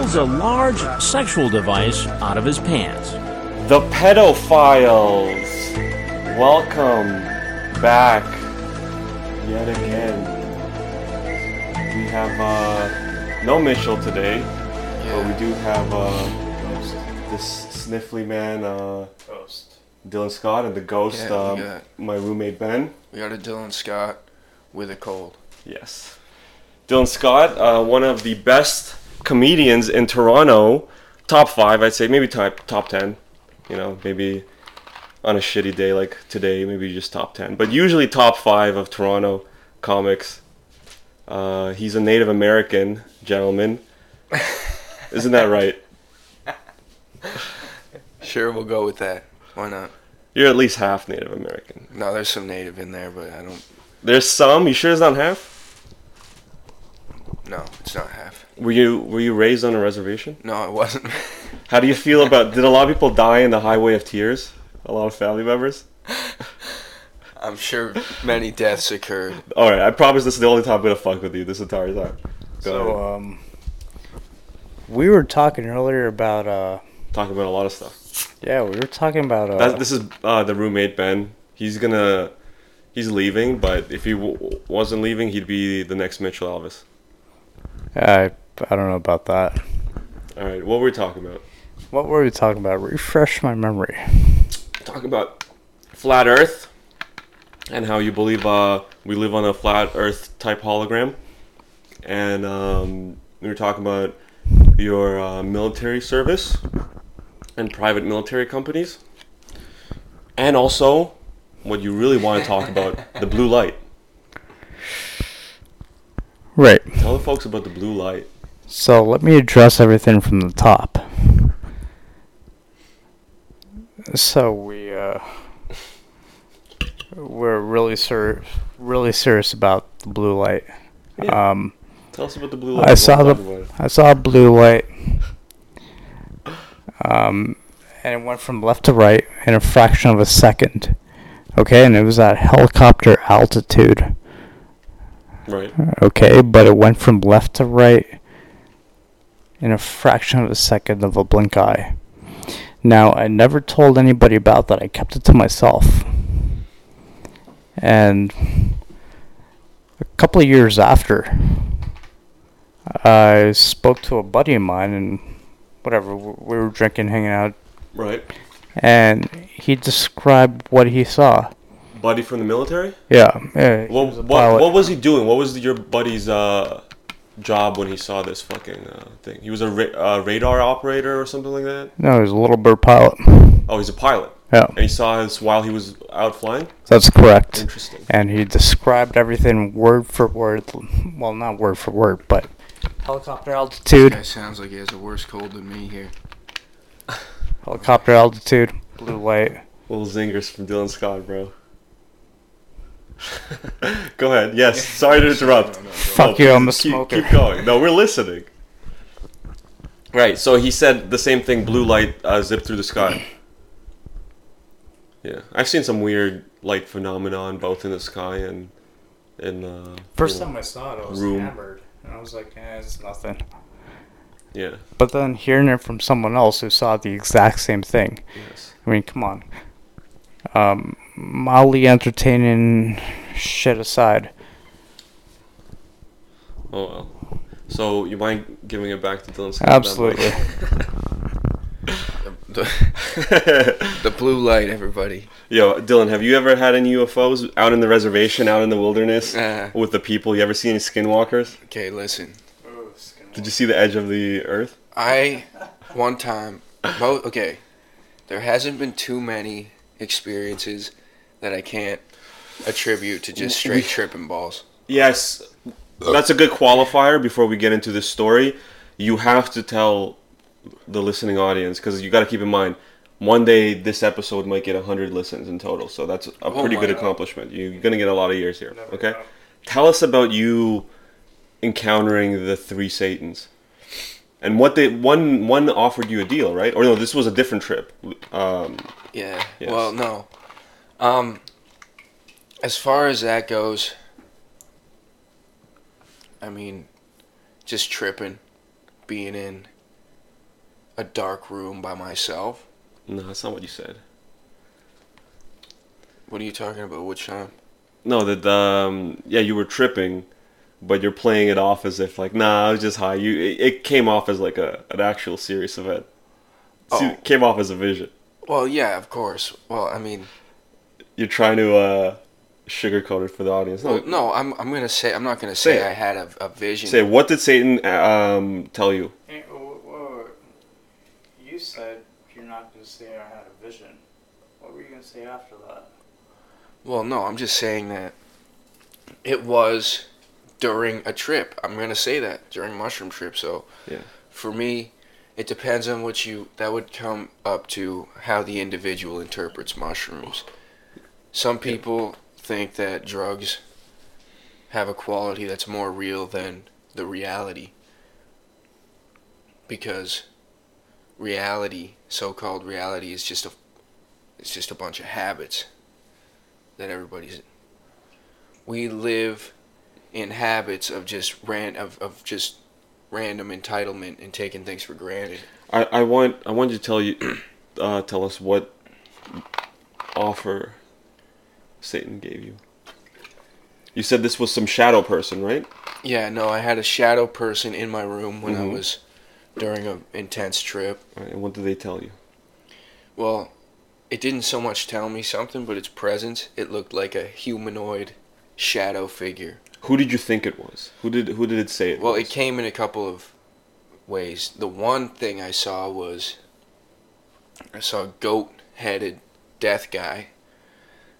pulls a large sexual device out of his pants. The pedophiles. Welcome back yet again. We have uh, no Mitchell today, but we do have uh, this sniffly man, uh, Dylan Scott, and the ghost, Yeah, um, my roommate Ben. We got a Dylan Scott with a cold. Yes. Dylan Scott, uh, one of the best comedians in Toronto, top five, I'd say, maybe top top ten. You know, maybe on a shitty day like today, maybe just top ten, but usually top five of Toronto comics. Uh, he's a Native American gentleman. Isn't that right? Sure, we'll go with that. Why not? You're at least half Native American. No, there's some native in there, but I don't. There's some. You sure it's not half? No, it's not half. Were you were you raised on a reservation? No, it wasn't. How do you feel about? Did a lot of people die in the Highway of Tears? A lot of family members. I'm sure many deaths occurred. All right, I promise this is the only time I'm gonna fuck with you this entire time. Go So, ahead. um, we were talking earlier about, uh, Talking about a lot of stuff. yeah, we were talking about, uh, That, this is uh, the roommate Ben. He's gonna, he's leaving, but if he w- wasn't leaving, he'd be the next Mitchell Elvis. I, I don't know about that. All right, what were we talking about? What were we talking about? Refresh my memory. Talking about flat Earth and how you believe uh, we live on a flat Earth type hologram, and um, we were talking about your uh, military service and private military companies, and also what you really want to talk about the blue light. Right. Tell the folks about the blue light. So let me address everything from the top. So we uh we're really ser- really serious about the blue light. Yeah. Um Tell us about the blue light. I saw the about. I saw a blue light. Um and it went from left to right in a fraction of a second. Okay, and it was at helicopter altitude. Right. Okay, but it went from left to right in a fraction of a second of a blink eye. Now, I never told anybody about that. I kept it to myself. And a couple of years after, I spoke to a buddy of mine and whatever, we were drinking, hanging out, Right. and he described what he saw. Buddy from the military. Yeah. yeah What, was what, what was he doing? What was your buddy's uh, job when he saw this fucking uh, thing? He was a ra- uh, radar operator or something like that. No, he was a little bird pilot. Oh, he's a pilot, Yeah, and he saw this while he was out flying. that's correct. Interesting. And he described everything word for word. Well, not word for word, but helicopter This altitude, guy sounds like he has a worse cold than me here. helicopter altitude, blue light. Little zingers from Dylan Scott, bro. Go ahead. Yes. Sorry to interrupt. Fuck No, you, I'm a keep- smoker. Keep going. No, we're listening. Right. So he said the same thing. Blue light uh, zipped through the sky. Yeah, I've seen some weird light phenomenon both in the sky and in. Uh, First you know, time I saw it, I was room. hammered, and I was like, eh, it's nothing. Yeah. But then hearing it from someone else who saw the exact same thing, Yes. I mean, come on. Um, mildly entertaining shit aside. Oh well. So you mind giving it back to Dylan Scott? Absolutely. The, the blue light, everybody. Yo, Dylan, have you ever had any UFOs out in the reservation, out in the wilderness Uh, with the people? You ever see any skinwalkers? okay, listen. Did you see the edge of the earth? I one time, mo- okay, there hasn't been too many experiences that I can't attribute to just straight tripping balls. Yes, that's a good qualifier before we get into this story. You have to tell the listening audience because you got to keep in mind one day this episode might get 100 listens in total so that's a Oh pretty good God. accomplishment you're gonna get a lot of years here okay tell us about you encountering the three satans and what they one one offered you a deal right or no this was a different trip um Yeah. Yes. Well, no. Um, as far as that goes, I mean, just tripping, being in a dark room by myself. No, that's not what you said. What are you talking about? Which time? No, that um, yeah, you were tripping, but you're playing it off as if like, nah, I was just high. You, it, it came off as like a an actual serious event. Oh. It came off as a vision. Well, yeah, of course. Well, I mean, You're trying to uh, sugarcoat it for the audience. No, well, no, I'm I'm gonna say I'm not gonna say, Say. I had a, a vision. say what did Satan um tell you? Hey, wh- wh- You said you're not going to say I had a vision. What were you going to say after that? Well, no, I'm just saying that it was during a trip. I'm gonna say that during mushroom trip. So, Yeah. for me, it depends on what you. That would come up to how the individual interprets mushrooms. Some people think that drugs have a quality that's more real than the reality. Because reality, so-called reality, is just a, it's just a bunch of habits that everybody's we live in habits of just ran of, of just random entitlement and taking things for granted. I, I want I want to tell you uh, tell us what offer Satan gave you. You said this was some shadow person, right? Yeah, no, I had a shadow person in my room when Mhm. I was during an intense trip. All right, and what did they tell you? Well, it didn't so much tell me something, but its presence, it looked like a humanoid shadow figure. Who did you think it was? Who did who did it say it Well, was? it came in a couple of ways. The one thing I saw was I saw a goat-headed death guy,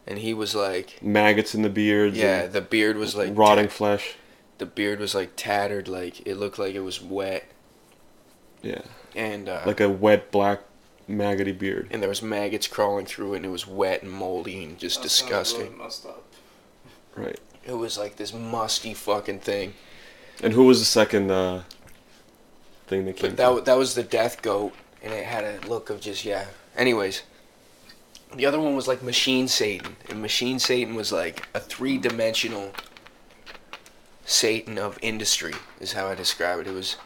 and he was like, maggots in the beard. yeah, the beard was like rotting ta- flesh. the beard was like tattered, like it looked like it was wet, Yeah, and uh, like a wet black maggoty beard. and there was maggots crawling through it, and it was wet and moldy and just disgusting. messed up. Right. It was like this musty fucking thing. And who was the second uh, thing that came? But that wa- that was the death goat, and it had a look of just yeah. Anyways, the other one was like Machine Satan, and Machine Satan was like a three dimensional Satan of industry, is how I describe it. It was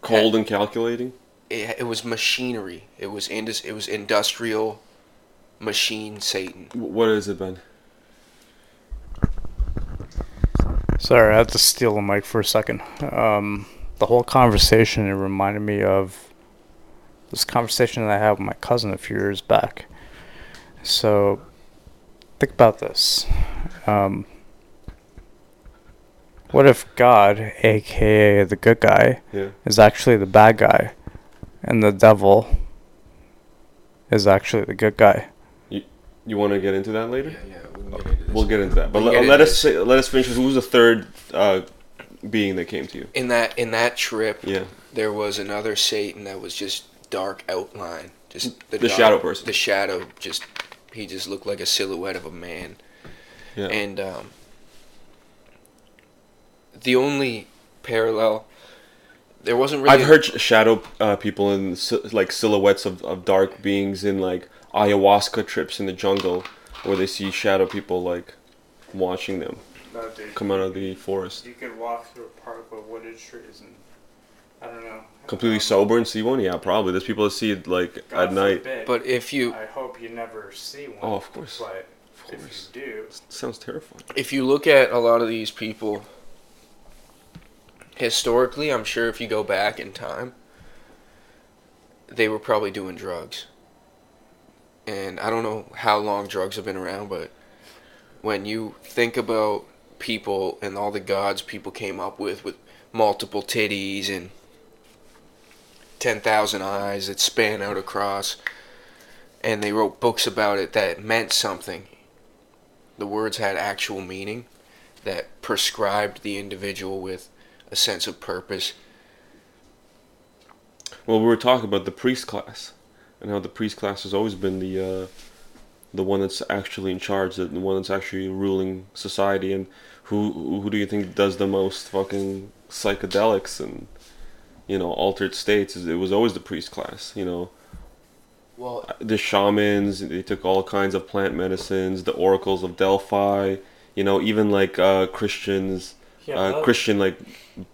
Cold and calculating. it, it was machinery. It was indus, It was industrial machine Satan. W- What has it been? Sorry, I had to steal the mic for a second. Um, the whole conversation it reminded me of this conversation that I had with my cousin a few years back. So, think about this. Um, what if God, aka the good guy, Yeah. is actually the bad guy, and the devil is actually the good guy? You you want to get into that later? yeah, we can get into this. We'll get into that. But We let, can let us say, let us finish. with Who was the third uh, being that came to you? in that in that trip. Yeah. there was another Satan that was just dark outline, just The dark- shadow person. The shadow, just he just looked like a silhouette of a man, Yeah. and um, the only parallel there wasn't really. I've heard shadow uh, people in like silhouettes of, of dark beings in like ayahuasca trips in the jungle, where they see shadow people like watching them come out of the forest. You could walk through a park with wooded trees and I don't know. Completely sober and see one? Yeah, probably. There's people that see it like at night. But if you I hope you never see one. Oh, of course. But Of course. if you do, Sounds terrifying. if you look at a lot of these people historically, I'm sure if you go back in time, they were probably doing drugs. And I don't know how long drugs have been around, but when you think about people and all the gods people came up with, with multiple titties and 10,000 eyes that span out across, and they wrote books about it that meant something. The words had actual meaning that prescribed the individual with a sense of purpose. Well, we were talking about the priest class, and how the priest class has always been the uh, the one that's actually in charge, the one that's actually ruling society. And who who do you think does the most fucking psychedelics and you know altered states? It was always the priest class. You know, Well, the shamans. They took all kinds of plant medicines. The oracles of Delphi. You know, even like uh, Christians, yeah, uh, Christian like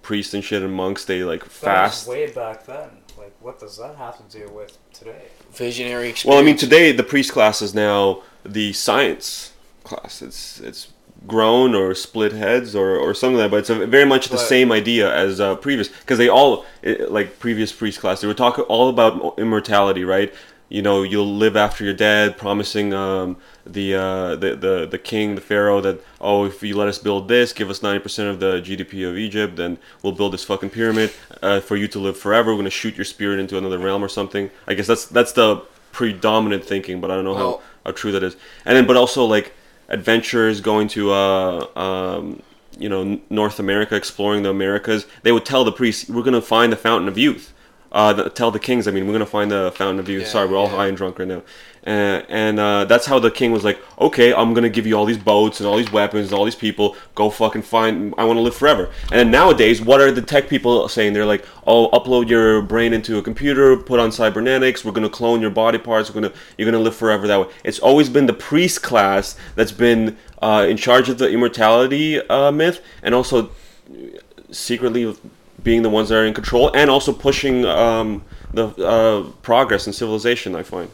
priests and shit and monks. They like that fast. way back then. Like what does that have to do with today? Visionary experience. Well, I mean, today the priest class is now the science class. It's it's grown or split heads or, or something like that, but it's a, very much the same idea as uh, previous because they all like previous priest class. They were talking all about immortality, right? You know, you'll live after you're dead, promising um, the, uh, the the the king, the pharaoh, that oh, if you let us build this, give us ninety percent of the GDP of Egypt, then we'll build this fucking pyramid uh, for you to live forever. We're gonna shoot your spirit into another realm or something. I guess that's that's the predominant thinking, but I don't know Well- how, how true that is. And then, but also like adventures going to uh, um, you know North America, exploring the Americas. They would tell the priests, "We're gonna find the fountain of youth." Uh, the, tell the kings, I mean, we're gonna find the fountain of youth. Yeah, Sorry, we're all yeah. high and drunk right now. Uh, and uh, that's how the king was like, okay, I'm gonna give you all these boats and all these weapons and all these people. Go fucking find. I want to live forever. And nowadays, what are the tech people saying? They're like, oh, upload your brain into a computer, put on cybernetics. We're gonna clone your body parts. We're gonna you're gonna live forever that way. It's always been the priest class that's been uh, in charge of the immortality uh, myth, and also secretly being the ones that are in control, and also pushing um, the uh, progress in civilization. I find.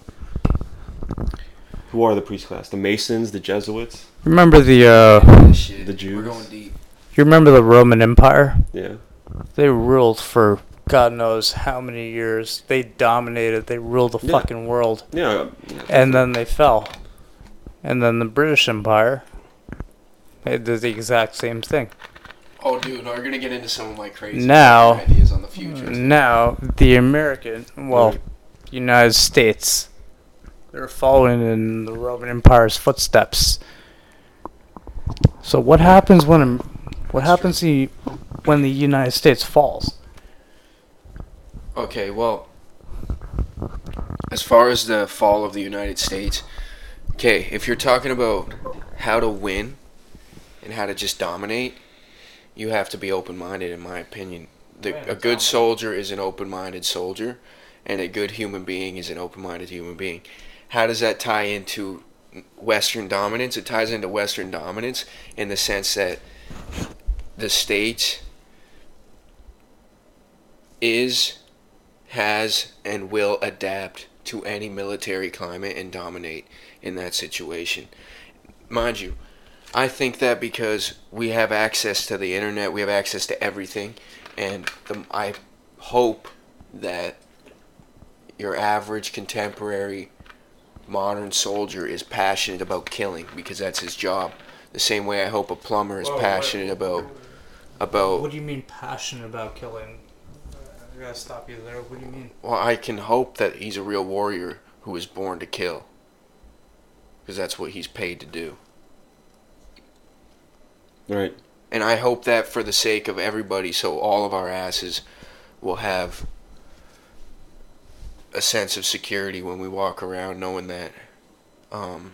Who are the priest class? The Masons, the Jesuits. Remember the uh, Shit, the We're Jews. going deep. you remember the Roman Empire? Yeah. They ruled for God knows how many years. They dominated. They ruled the Yeah. fucking world, Yeah. and then they fell. And then the British Empire, they did the exact same thing. Oh, dude, no, we're gonna get into some of my crazy Now- ideas on the future. Now the American, well, Right. United States, they're following in the Roman Empire's footsteps. So what happens when what happens the, when the United States falls? Okay, well, as far as the fall of the United States, okay, if you're talking about how to win and how to just dominate, you have to be open minded, in my opinion. The, a good soldier is an open minded soldier, and a good human being is an open minded human being. How does that tie into Western dominance? It ties into Western dominance in the sense that the States is has and will adapt to any military climate and dominate in that situation. Mind you, I think that because we have access to the internet, we have access to everything, and the, I hope that your average contemporary modern soldier is passionate about killing because that's his job. The same way I hope a plumber is Whoa, wait. passionate about about What do you mean passionate about killing? I gotta stop you there. What do you mean? Well, I can hope that he's a real warrior who was born to kill. Because that's what he's paid to do. Right. And I hope that for the sake of everybody, so all of our asses will have a sense of security when we walk around knowing that um,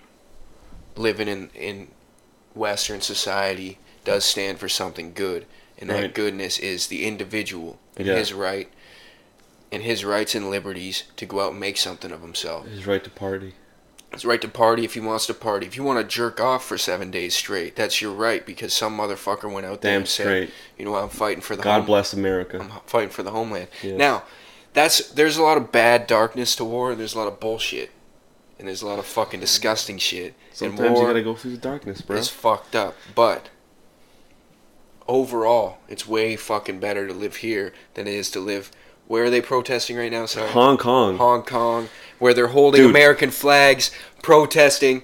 living in, in Western society does stand for something good. And that Right. goodness is the individual and Yeah. his right and his rights and liberties to go out and make something of himself. His right to party. His right to party if he wants to party. If you want to jerk off for seven days straight, that's your right because some motherfucker went out there Damn and said, straight. you know, I'm fighting for the God home- bless America. I'm fighting for the homeland. Now, that's there's a lot of bad darkness to war. There's a lot of bullshit, and there's a lot of fucking disgusting shit. Sometimes and you gotta go through the darkness, bro. It's fucked up. But overall, it's way fucking better to live here than it is to live. Where are they protesting right now? Sorry, Hong Kong. Hong Kong, where they're holding Dude. American flags, protesting,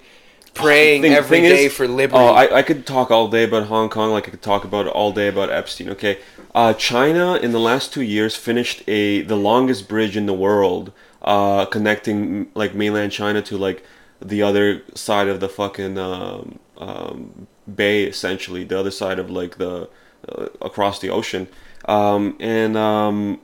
praying Thing- every thing day is- for liberty. Oh, I, I could talk all day about Hong Kong, like I could talk about all day about Epstein. Okay, uh, China in the last two years finished a the longest bridge in the world, uh, connecting like mainland China to like the other side of the fucking um, um, bay, essentially the other side of like the uh, across the ocean, um, and um,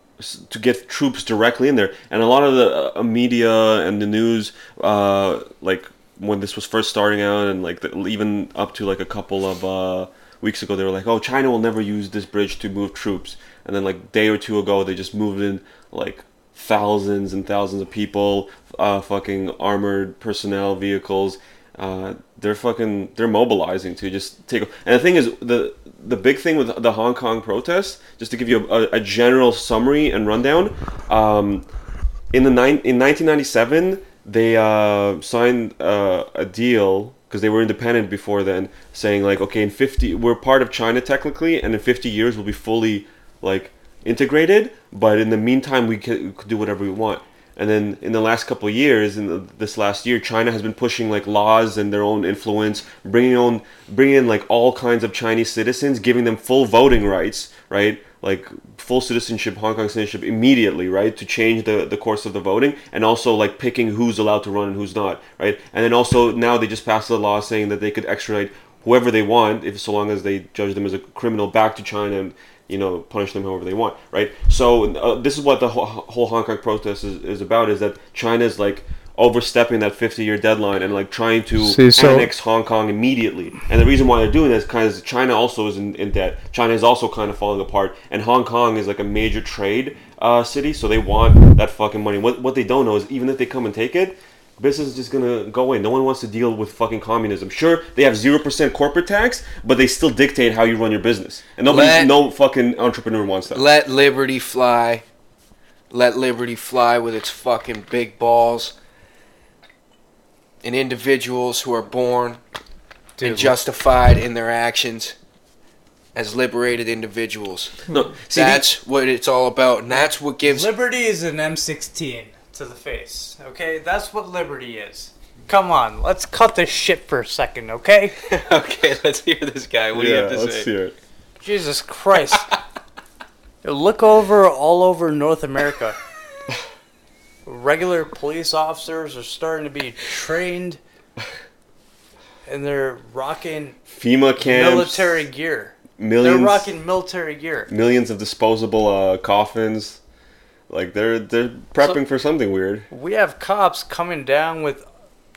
to get troops directly in there. And a lot of the uh, media and the news, uh, like when this was first starting out, and like the, even up to like a couple of uh, weeks ago, they were like, "Oh, China will never use this bridge to move troops." And then like day or two ago, they just moved in like thousands and thousands of people, uh, fucking armored personnel vehicles. uh, they're fucking they're mobilizing to just take. And the thing is, the the big thing with the Hong Kong protests, just to give you a, a general summary and rundown, um, in the nine in 1997 they uh, signed uh, a deal because they were independent before then, saying like, okay, in 50 we're part of China technically, and in 50 years we'll be fully like integrated, but in the meantime we can, we could do whatever we want. And then in the last couple of years, in the, this last year, China has been pushing like laws and their own influence, bringing on, bringing in like all kinds of Chinese citizens, giving them full voting rights, right? Like full citizenship, Hong Kong citizenship immediately, right? To change the, the course of the voting, and also like picking who's allowed to run and who's not, right? And then also now they just passed a law saying that they could extradite whoever they want, if so long as they judge them as a criminal, back to China and you know punish them however they want right? So uh, this is what the whole, whole hong kong protest is, is about is that china's like overstepping that 50 year deadline and like trying to See, so- annex hong kong immediately. And the reason why they're doing this is because china also is in, in debt. China is also kind of falling apart. And hong kong is like a major trade uh, city so they want that fucking money. What, what they don't know is even if they come and take it business is just gonna go away. No one wants to deal with fucking communism. Sure, they have zero percent corporate tax, but they still dictate how you run your business, and nobody, Let- no fucking entrepreneur wants that. Let liberty fly. Let liberty fly with its fucking big balls. And individuals who are born and justified in their actions as liberated individuals. no, see, the- that's what it's all about, and that's what gives. Liberty is an M16 to the face. Okay, that's what liberty is. Come on, let's cut this shit for a second, okay? okay, let's hear this guy. What do you have to let's say? hear it. Jesus Christ. Look over all over North America. Regular police officers are starting to be trained and they're rocking FEMA camps, military gear. millions, They're rocking military gear. millions of disposable uh, coffins. Like they're they're prepping for something weird. We have cops coming down with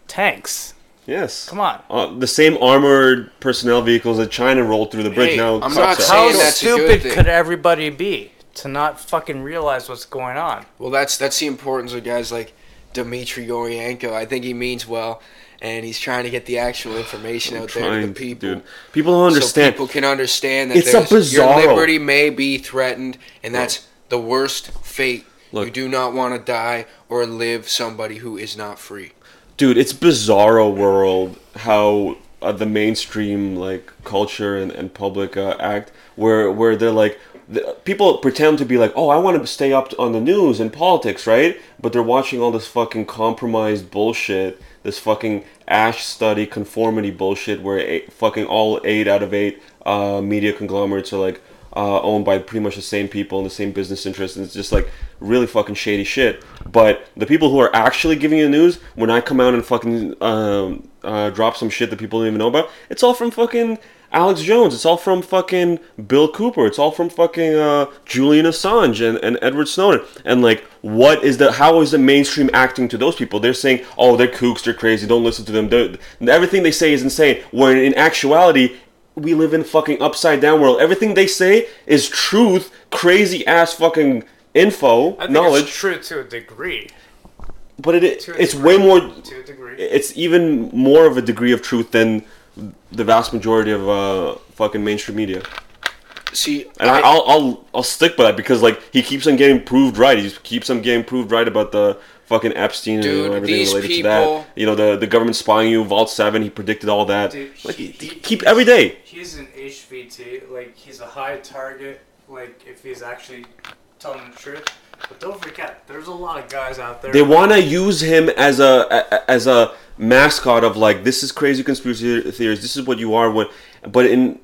tanks. Yes. Come on. Uh, the same armored personnel vehicles that China rolled through the bridge. Hey, now I'm cops not saying How that's a good stupid thing. could everybody be to not fucking realize what's going on? Well, that's that's the importance of guys like Dmitry Goryenko. I think he means well, and he's trying to get the actual information out there to the people. dude. People don't understand. So people can understand that It's a there's, your liberty may be threatened, and that's the worst fate. you do not want to die or live somebody who is not free. dude it's bizarro world how uh, the mainstream like culture and, and public uh, act where where they're like the, people pretend to be like oh i want to stay up on the news and politics right but they're watching all this fucking compromised bullshit this fucking Asch study conformity bullshit where eight, fucking all eight out of eight uh, media conglomerates are like uh, owned by pretty much the same people and the same business interests, and it's just like really fucking shady shit. But the people who are actually giving you the news, when I come out and fucking um, uh, drop some shit that people don't even know about, it's all from fucking Alex Jones. It's all from fucking Bill Cooper. It's all from fucking uh, Julian Assange and, and Edward Snowden. And like, what is the? How is the mainstream acting to those people? They're saying, oh, they're kooks, they're crazy. Don't listen to them. They're, everything they say is insane. When in actuality, we live in fucking upside down world. Everything they say is truth, crazy ass fucking info, I think knowledge. it's true to a degree. but it To it's degree. way more. To a degree. It's even more of a degree of truth than the vast majority of uh, fucking mainstream media. See, And I, I'll I'll I'll stick by that because like he keeps on getting proved right. He keeps on getting proved right about the fucking Epstein Dude, and everything related to that. You know the the government spying you, Vault Seven. He predicted all that. Dude, like he- he, keep every day. He's an HVT, like he's a high target, like if he's actually telling the truth. But don't forget, there's a lot of guys out there. They want to use him as a, as a mascot of like this is crazy conspiracy theories. This is what you are. What, but in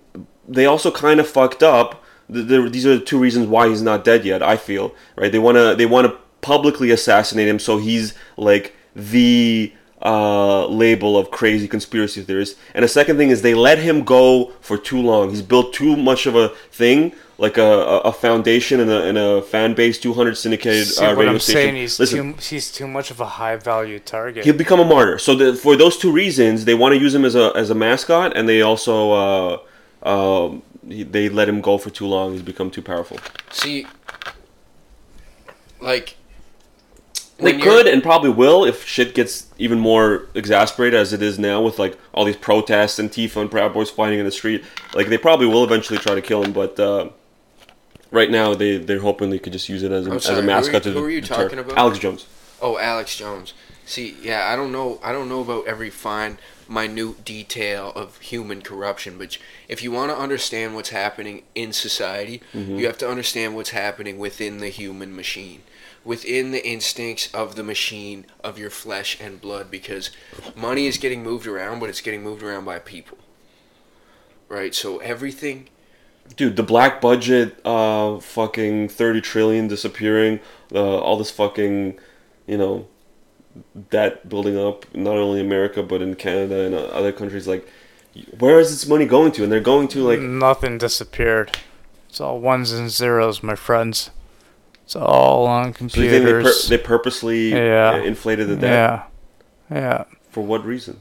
they also kind of fucked up. The, the, these are the two reasons why he's not dead yet. I feel right. They want to they want to publicly assassinate him, so he's like the uh, label of crazy conspiracy theorist. And the second thing is they let him go for too long. He's built too much of a thing, like a, a a foundation and a, and a fan base, 200 syndicated See uh, what radio I'm station. saying? He's Listen, too he's too much of a high value target. he'll become a martyr. So the, for those two reasons, they want to use him as a as a mascot, and they also uh, uh, they let him go for too long. He's become too powerful. See, like They could and probably will if shit gets even more exasperated as it is now with like all these protests and Tifa and Proud Boys fighting in the street. Like they probably will eventually try to kill him, but uh, right now they they're hoping they could just use it as a, I'm as sorry, a who mascot are- to who are you talking about? Alex Jones. Oh, Alex Jones. See, yeah, I don't know. I don't know about every fine, minute detail of human corruption, but if you want to understand what's happening in society, Mm-hmm. you have to understand what's happening within the human machine, within the instincts of the machine of your flesh and blood. Because money is getting moved around, but it's getting moved around by people. Right. So everything. Dude, the black budget, uh, fucking thirty trillion disappearing, uh, all this fucking, you know, debt building up, not only in America but in Canada and uh, other countries. Like, where is this money going to? And they're going to like Nothing disappeared. It's all ones and zeros, my friends. It's all on So you think they, pur- computers. they purposely Yeah. uh, inflated the debt? yeah. Yeah. For what reason?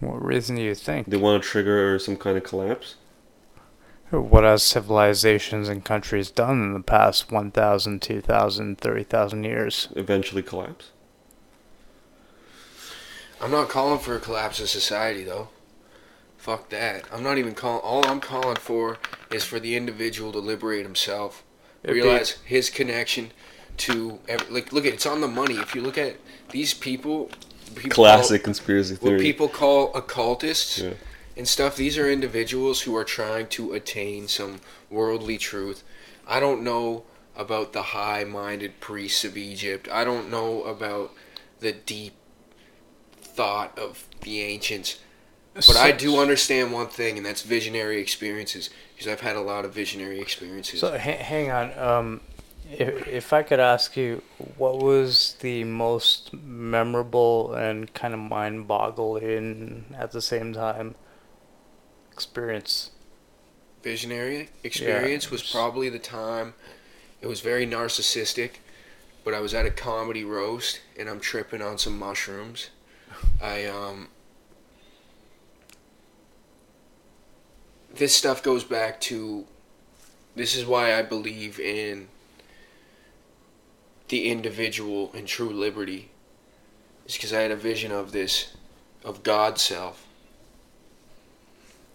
What reason do you think? They want to trigger some kind of collapse? What has civilizations and countries done in the past 1,000, 2,000, 30,000 years? Eventually collapse? I'm not calling for a collapse of society, though. Fuck that. I'm not even calling. All I'm calling for is for the individual to liberate himself, It'd be- realize his connection to ev- like. Look at it's on the money. If you look at these people, people Classic conspiracy Call, what theory. people call occultists Yeah. and stuff. These are individuals who are trying to attain some worldly truth. I don't know about the high-minded priests of Egypt. I don't know about the deep thought of the ancients. But I do understand one thing, and that's visionary experiences, because I've had a lot of visionary experiences. So ha- hang on. Um, if, if I could ask you, what was the most memorable and kind of mind-boggling at the same time experience? visionary experience was probably the time it was very narcissistic but i was at a comedy roast and i'm tripping on some mushrooms i um this stuff goes back to this is why i believe in the individual and true liberty is because i had a vision of this of god's self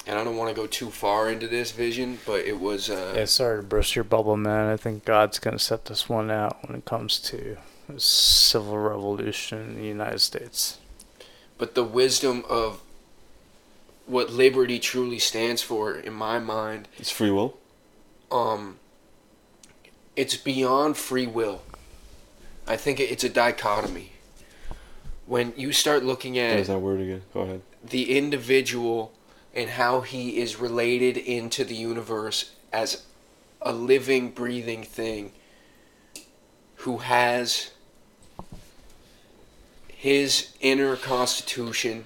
and I don't want to go too far into this vision, but it was uh, Yeah, sorry to burst your bubble, man. I think God's gonna set this one out when it comes to civil revolution in the United States. but the wisdom of what liberty truly stands for in my mind It's free will. um it's beyond free will i think it's a dichotomy when you start looking at There's that word again. Go ahead. the individual and how he is related into the universe as a living, breathing thing who has his inner constitution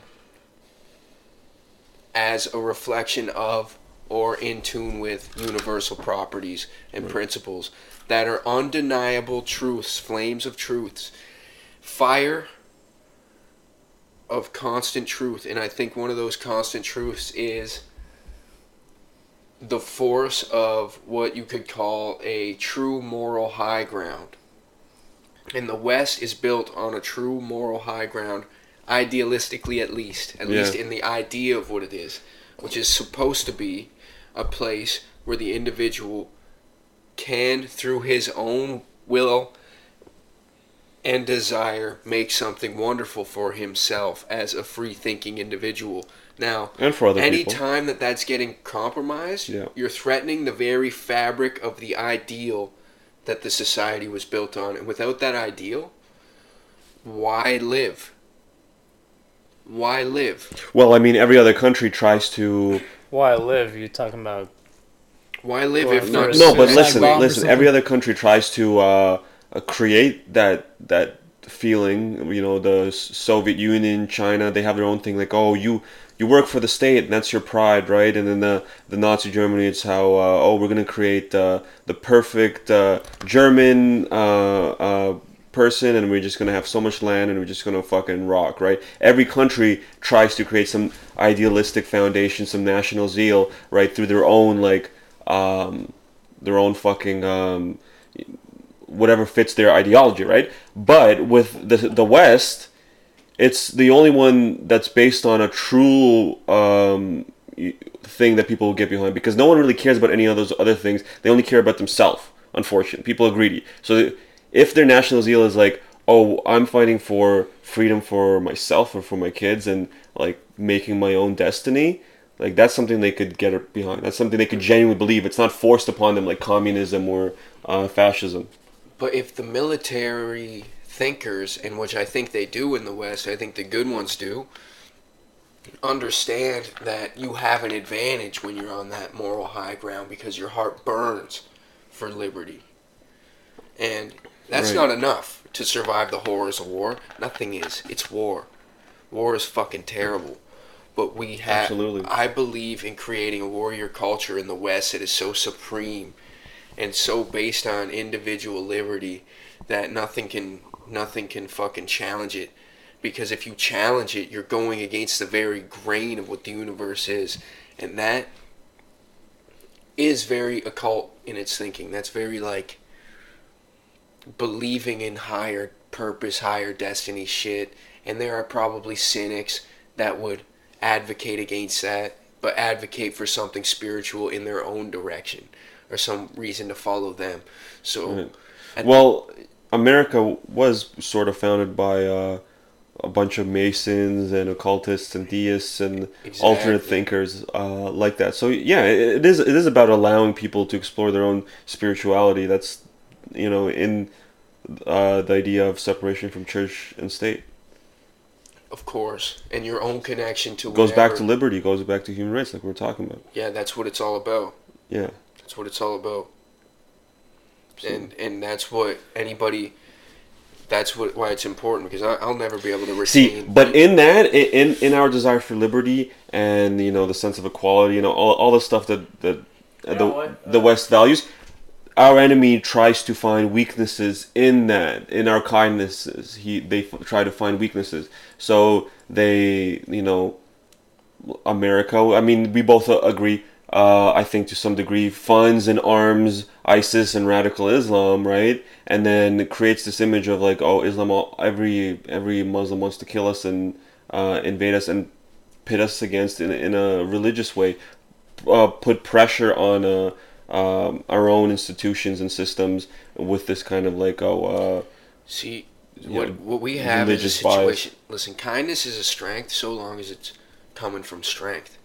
as a reflection of or in tune with universal properties and principles that are undeniable truths, flames of truths. Fire of constant truth and i think one of those constant truths is the force of what you could call a true moral high ground and the west is built on a true moral high ground idealistically at least at Yeah. least in the idea of what it is which is supposed to be a place where the individual can through his own will and desire make something wonderful for himself as a free thinking individual. Now, And for other any people. time that that's getting compromised, Yeah. you're threatening the very fabric of the ideal that the society was built on. And without that ideal, why live? Why live? Well, I mean, every other country tries to. Why live? You're talking about? Why live if not? No, but listen, listen. Every other country tries to uh, uh, create that that feeling. You know, the Soviet Union, China, they have their own thing. Like, oh, you you work for the state, and that's your pride, right? And then the the Nazi Germany, it's how uh, oh, we're gonna create uh, the perfect uh, German. Person and we're just gonna have so much land and we're just gonna fucking rock right every country tries to create some idealistic foundation some national zeal right through their own like um their own fucking um whatever fits their ideology, right? But with the the West, it's the only one that's based on a true um, thing that people will get behind because no one really cares about any of those other things. They only care about themselves. Unfortunately, people are greedy. So if their national zeal is like, oh, I'm fighting for freedom for myself or for my kids and like making my own destiny, like that's something they could get behind. That's something they could genuinely believe. It's not forced upon them like communism or uh, fascism. But if the military thinkers, and which I think they do in the West, I think the good ones do, understand that you have an advantage when you're on that moral high ground because your heart burns for liberty. And that's Right. not enough to survive the horrors of war. Nothing is. It's war. War is fucking terrible. But we have. Absolutely. I believe in creating a warrior culture in the West that is so supreme and so based on individual liberty that nothing can nothing can fucking challenge it because if you challenge it you're going against the very grain of what the universe is and that is very occult in its thinking that's very like believing in higher purpose higher destiny shit and there are probably cynics that would advocate against that but advocate for something spiritual in their own direction or some reason to follow them so Right. Well, America was sort of founded by uh, a bunch of Masons and occultists and deists and alternate thinkers uh, like that. So yeah, it is it is about allowing people to explore their own spirituality. That's you know in uh, the idea of separation from church and state Of course, and your own connection to goes back to liberty, goes back to human rights, like we we're talking about. yeah. That's what it's all about. Yeah, That's what it's all about. And and that's what anybody. That's what why it's important because I, I'll never be able to retain. See, but in that, in in our desire for liberty and you know the sense of equality, you know all, all the stuff that that uh, You the know what? the West values, our enemy tries to find weaknesses in that, in our kindnesses. He they f- try to find weaknesses. So they, you know, America. I mean, we both uh, agree. Uh, I think to some degree, funds and arms ISIS and radical Islam, right? And then creates this image of like, oh, Islam. all- Every every Muslim wants to kill us and uh, invade us and pit us against in, in a religious way. Uh, put pressure on uh, um, our own institutions and systems with this kind of like, oh, uh, See, what what we have is a religious bias. Listen, kindness is a strength so long as it's coming from strength.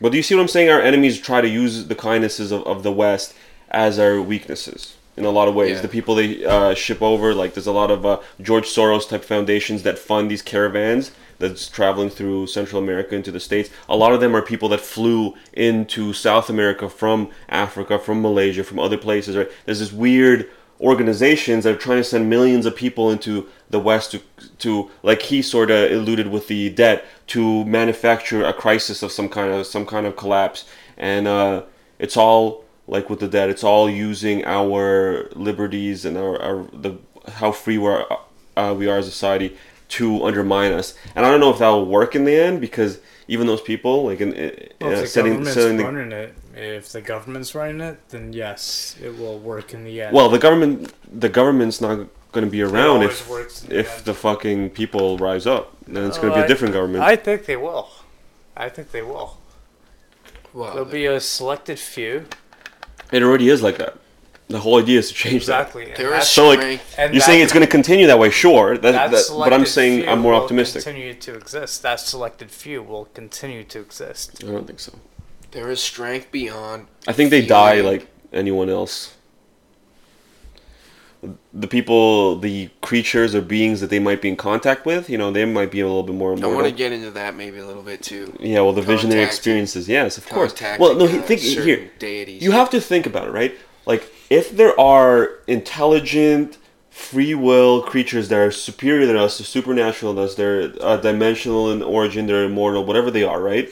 But do you see what I'm saying? Our enemies try to use the kindnesses of, of the West as our weaknesses in a lot of ways. Yeah. The people they uh, ship over, like there's a lot of uh, George Soros type foundations that fund these caravans that's traveling through Central America into the States. A lot of them are people that flew into South America from Africa, from Malaysia, from other places. Right? There's this weird organizations that are trying to send millions of people into the West to, to like he sort of alluded with the debt to manufacture a crisis of some kind of some kind of collapse, and uh, it's all like with the debt, it's all using our liberties and our, our the how free we are uh, we are as a society to undermine us. And I don't know if that will work in the end because even those people like in, in Well, uh, if the setting government's setting the running it, if the government's running it, then yes, it will work in the end. well the government the government's not going to be around if the if end. the fucking people rise up. Then it's going to be a different government. I think they will. I think they will. Well, There'll be a selected few. it already is like that. The whole idea is to change that. Exactly. there is So, like, strength. and You're that- saying it's going to continue that way, sure. That, that that, but I'm saying I'm more will optimistic. Continue to exist. That selected few will continue to exist. I don't think so. there is strength beyond. I think they die like anyone else. The people, the creatures or beings that they might be in contact with, you know, they might be a little bit more I want to get into that maybe a little bit too. yeah, well, the visionary experiences, yes, of course. Well, no, he- uh, think here. deities. You have to think about it, right? Like, if there are intelligent, free will creatures that are superior than us, they're supernatural than us, they're uh, dimensional in origin, they're immortal, whatever they are, right?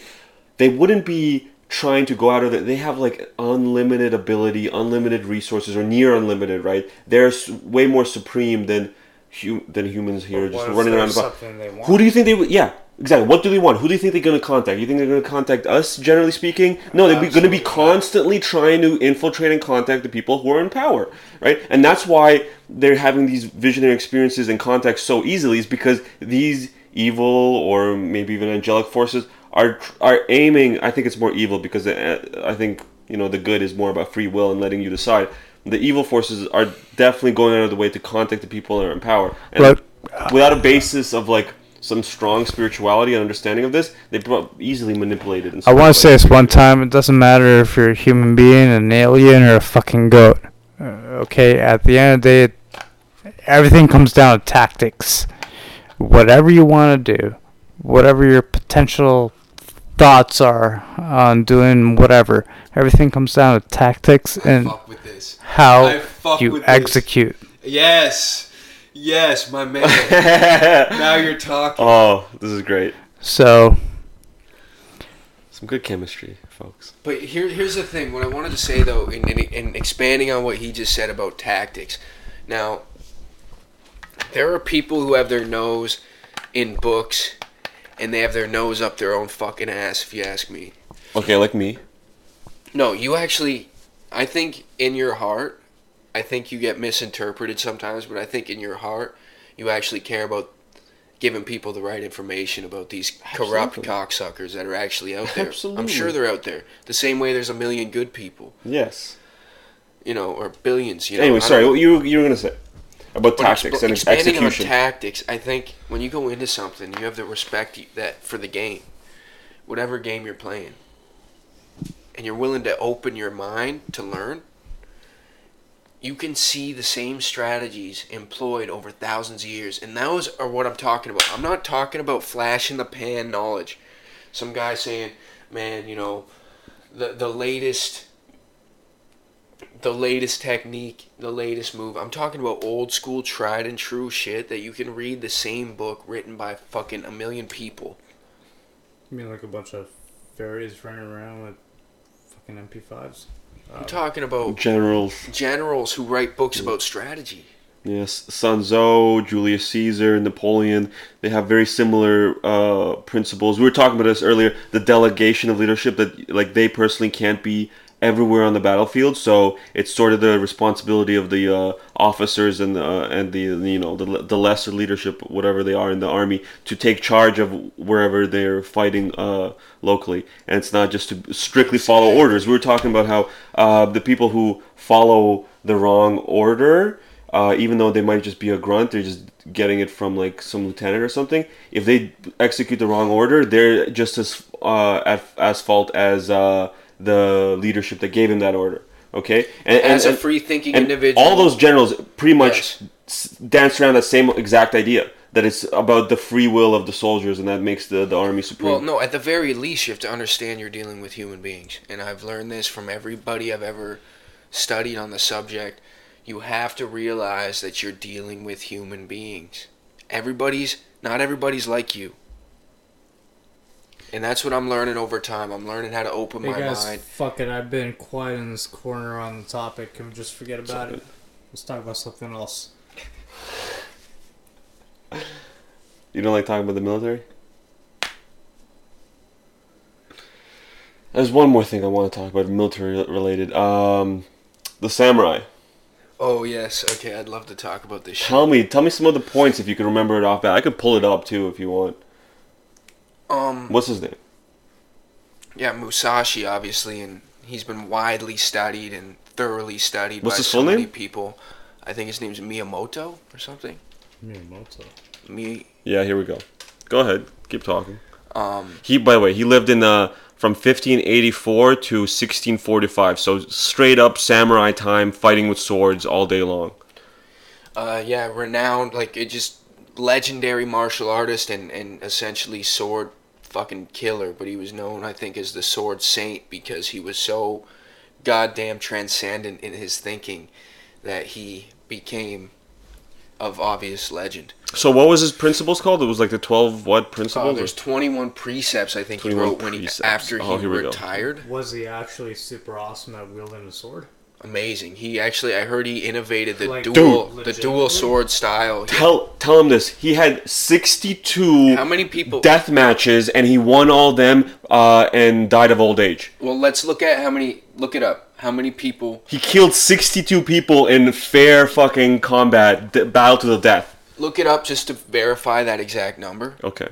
They wouldn't be trying to go out of it. They have like unlimited ability, unlimited resources, or near unlimited, right? They're way more supreme than hu- than humans here, But just running around. The bo- they want? Who do you think they would? Yeah, Exactly. What do they want? Who do you think they're going to contact? You think they're going to contact us, generally speaking? No, they're going to be Absolutely not. constantly trying to infiltrate and contact the people who are in power, right? And that's why they're having these visionary experiences and contacts so easily, is because these evil or maybe even angelic forces are are aiming. I think it's more evil because uh, I think you know the good is more about free will and letting you decide. The evil forces are definitely going out of the way to contact the people that are in power. And Look, without a basis of like some strong spirituality and understanding of this, they prob- easily manipulated. And I want to say this one time. It doesn't matter if you're a human being, an alien, or a fucking goat. Uh, okay, at the end of the day, everything comes down to tactics. Whatever you want to do, whatever your potential thoughts are on doing whatever, everything comes down to tactics and fuck with this. I how you with this. execute. Yes, yes, my man. now you're talking. oh, this is great. So, Some good chemistry, folks. But here, here's the thing. What I wanted to say though, in, in, in expanding on what he just said about tactics. Now, there are people who have their nose in books, and they have their nose up their own fucking ass. If you ask me. Okay, like me. No, you actually. I think in your heart, I think you get misinterpreted sometimes, but I think in your heart, you actually care about giving people the right information about these corrupt Absolutely. cocksuckers that are actually out there. Absolutely. I'm sure they're out there. The same way there's a million good people, Yes. you know, or billions. You know. Anyway, I sorry. don't- What you you were gonna say about but tactics exp- and expanding execution? on tactics, I think when you go into something, you have the respect that for the game, whatever game you're playing, and you're willing to open your mind to learn. You can see the same strategies employed over thousands of years, and those are what I'm talking about. I'm not talking about flash in the pan knowledge. Some guy saying, "Man, you know, the the latest." the latest technique, the latest move. I'm talking about old school, tried and true shit that you can read the same book written by fucking a million people. you mean like a bunch of fairies running around with fucking MP5s? I'm talking about Generals. generals who write books about strategy. Yes, Sun Tzu, Julius Caesar, Napoleon. They have very similar uh, principles. We were talking about this earlier. The delegation of leadership that like they personally can't be everywhere on the battlefield, so it's sort of the responsibility of the uh, officers and the and the you know the, the lesser leadership, whatever they are in the army, to take charge of wherever they're fighting uh, locally. And it's not just to strictly follow orders. We were talking about how uh, the people who follow the wrong order uh, even though they might just be a grunt, they're just getting it from like some lieutenant or something. If they execute the wrong order, they're just as uh, at as fault as uh, the leadership that gave him that order. Okay, and, As a free-thinking individual. all those generals pretty much Yes. s- dance around that same exact idea that it's about the free will of the soldiers, and that makes the, the army supreme. Well, no, at the very least, you have to understand you're dealing with human beings. And I've learned this from everybody I've ever studied on the subject. You have to realize that you're dealing with human beings. Everybody's, not everybody's like you. And that's what I'm learning over time. I'm learning how to open Hey my guys, mind. fuck it. I've been quiet in this corner on the topic. Can we just forget about it? Let's talk about something else. You don't like talking about the military? There's one more thing I want to talk about, military related. Um, the samurai. Oh, yes. Okay, I'd love to talk about this shit. Tell me, tell me some of the points if you can remember it off bat. I could pull it up too if you want. Um, What's his name? yeah, Musashi, obviously, and he's been widely studied and thoroughly studied What's by his so full many name? people. I think his name's Miyamoto or something. Miyamoto. Mi, Yeah, here we go. Go ahead, keep talking. um, He, by the way, he lived in uh, from 1584 to 1645, so straight up samurai time, fighting with swords all day long. uh, yeah, renowned, like it just legendary martial artist and and essentially sword fucking killer. But he was known, I think, as the sword saint because he was so goddamn transcendent in his thinking that he became of obvious legend. So what was his principles called? It was like the 12 what Oh, principles? there's 21 precepts I think he 21 wrote when he after Oh, he here go. retired. Was he actually super awesome at wielding a sword? Amazing. He actually, I heard he innovated the Like, dual, Dude. the dual sword style. Tell tell him this. He had 62 How many people? death matches and he won all them uh, and died of old age. well, let's look at how many. Look it up. How many people? He killed 62 people in fair fucking combat, d- battle to the death. Look it up just to verify that exact number. Okay.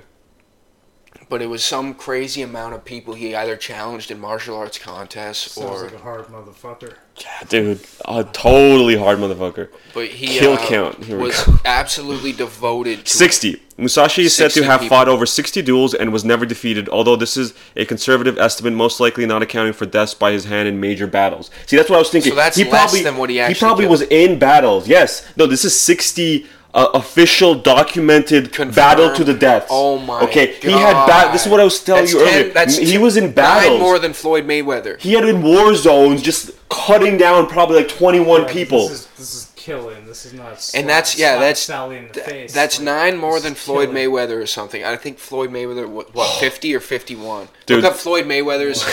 But it was some crazy amount of people he either challenged in martial arts contests Sounds or. like a hard motherfucker. Yeah, dude, a totally hard motherfucker. But he Kill uh, count. Here we was absolutely devoted to 60. Musashi is said to have people. fought over 60 duels and was never defeated, although this is a conservative estimate, most likely not accounting for deaths by his hand in major battles. See, that's what I was thinking. So that's he less probably, than what he actually. He probably killed. was in battles. Yes. No, this is 60 uh, official, documented Confirmed. battle to the death. Oh my Okay, he had ba- This is what I was telling That's you 10 earlier. that's he t- was in nine battles. more than Floyd Mayweather. he had in war zones, just cutting down probably like 21 Like, people. This is, this is killing. This is not. And that's- yeah, that's- Sally in the Th- face. That's Like, nine more than Floyd killing. Mayweather or something. I think Floyd Mayweather what, what 50 or 51. Dude. Look up Floyd Mayweather's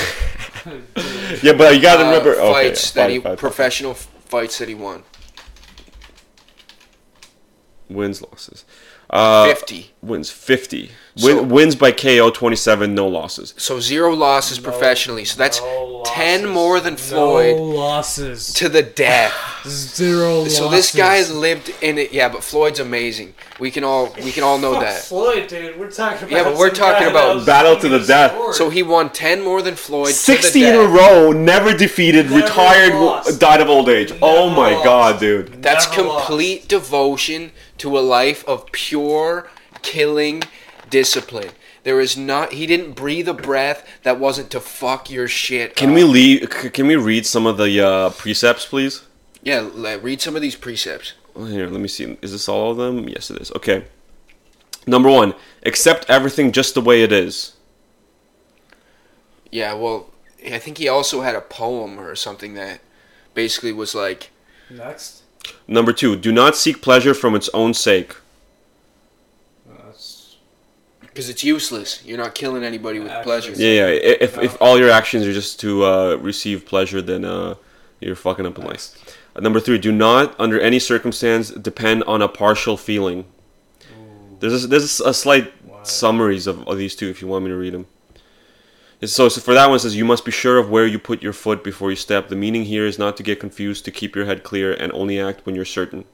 yeah, but you gotta uh, remember. okay, fights that fight, he fight, fight. professional f- fights that he won. Wins, losses. Uh, 50. Wins 50. So- Win, wins by KO 27, no losses. So zero losses professionally. So that's No 10 losses. more than No Floyd losses. to the death. Zero losses. So this guy has lived in it. Yeah, but Floyd's amazing. We can all we can all know that. Floyd, dude. We're talking about. Yeah, but we're talking about battle to the his death. sword. So he won 10 more than Floyd. 60 to the in a row, never defeated, Never retired, lost. died of old age. oh my lost. god, dude. That's Never lost. complete devotion to a life of pure killing discipline. There is not. He didn't breathe a breath that wasn't to fuck your shit. Can up. we leave? Can we read some of the uh, precepts, please? Yeah, read some of these precepts. Oh, Here, let me see. Is this all of them? Yes, it is. Okay. Number one, accept everything just the way it is. Yeah, well, I think he also had a poem or something that basically was like, Next. Number two, do not seek pleasure from its own sake. Because it's useless. You're not killing anybody with Actually, pleasure. Yeah, yeah. If, if all your actions are just to uh, receive pleasure, then uh, you're fucking up in life. Uh, number three, do not, under any circumstance, depend on a partial feeling. There's a, there's a slight What? summaries of, of these two if you want me to read them. It's- So, so for that one it says you must be sure of where you put your foot before you step. The meaning here is not to get confused, to keep your head clear, and only act when you're certain.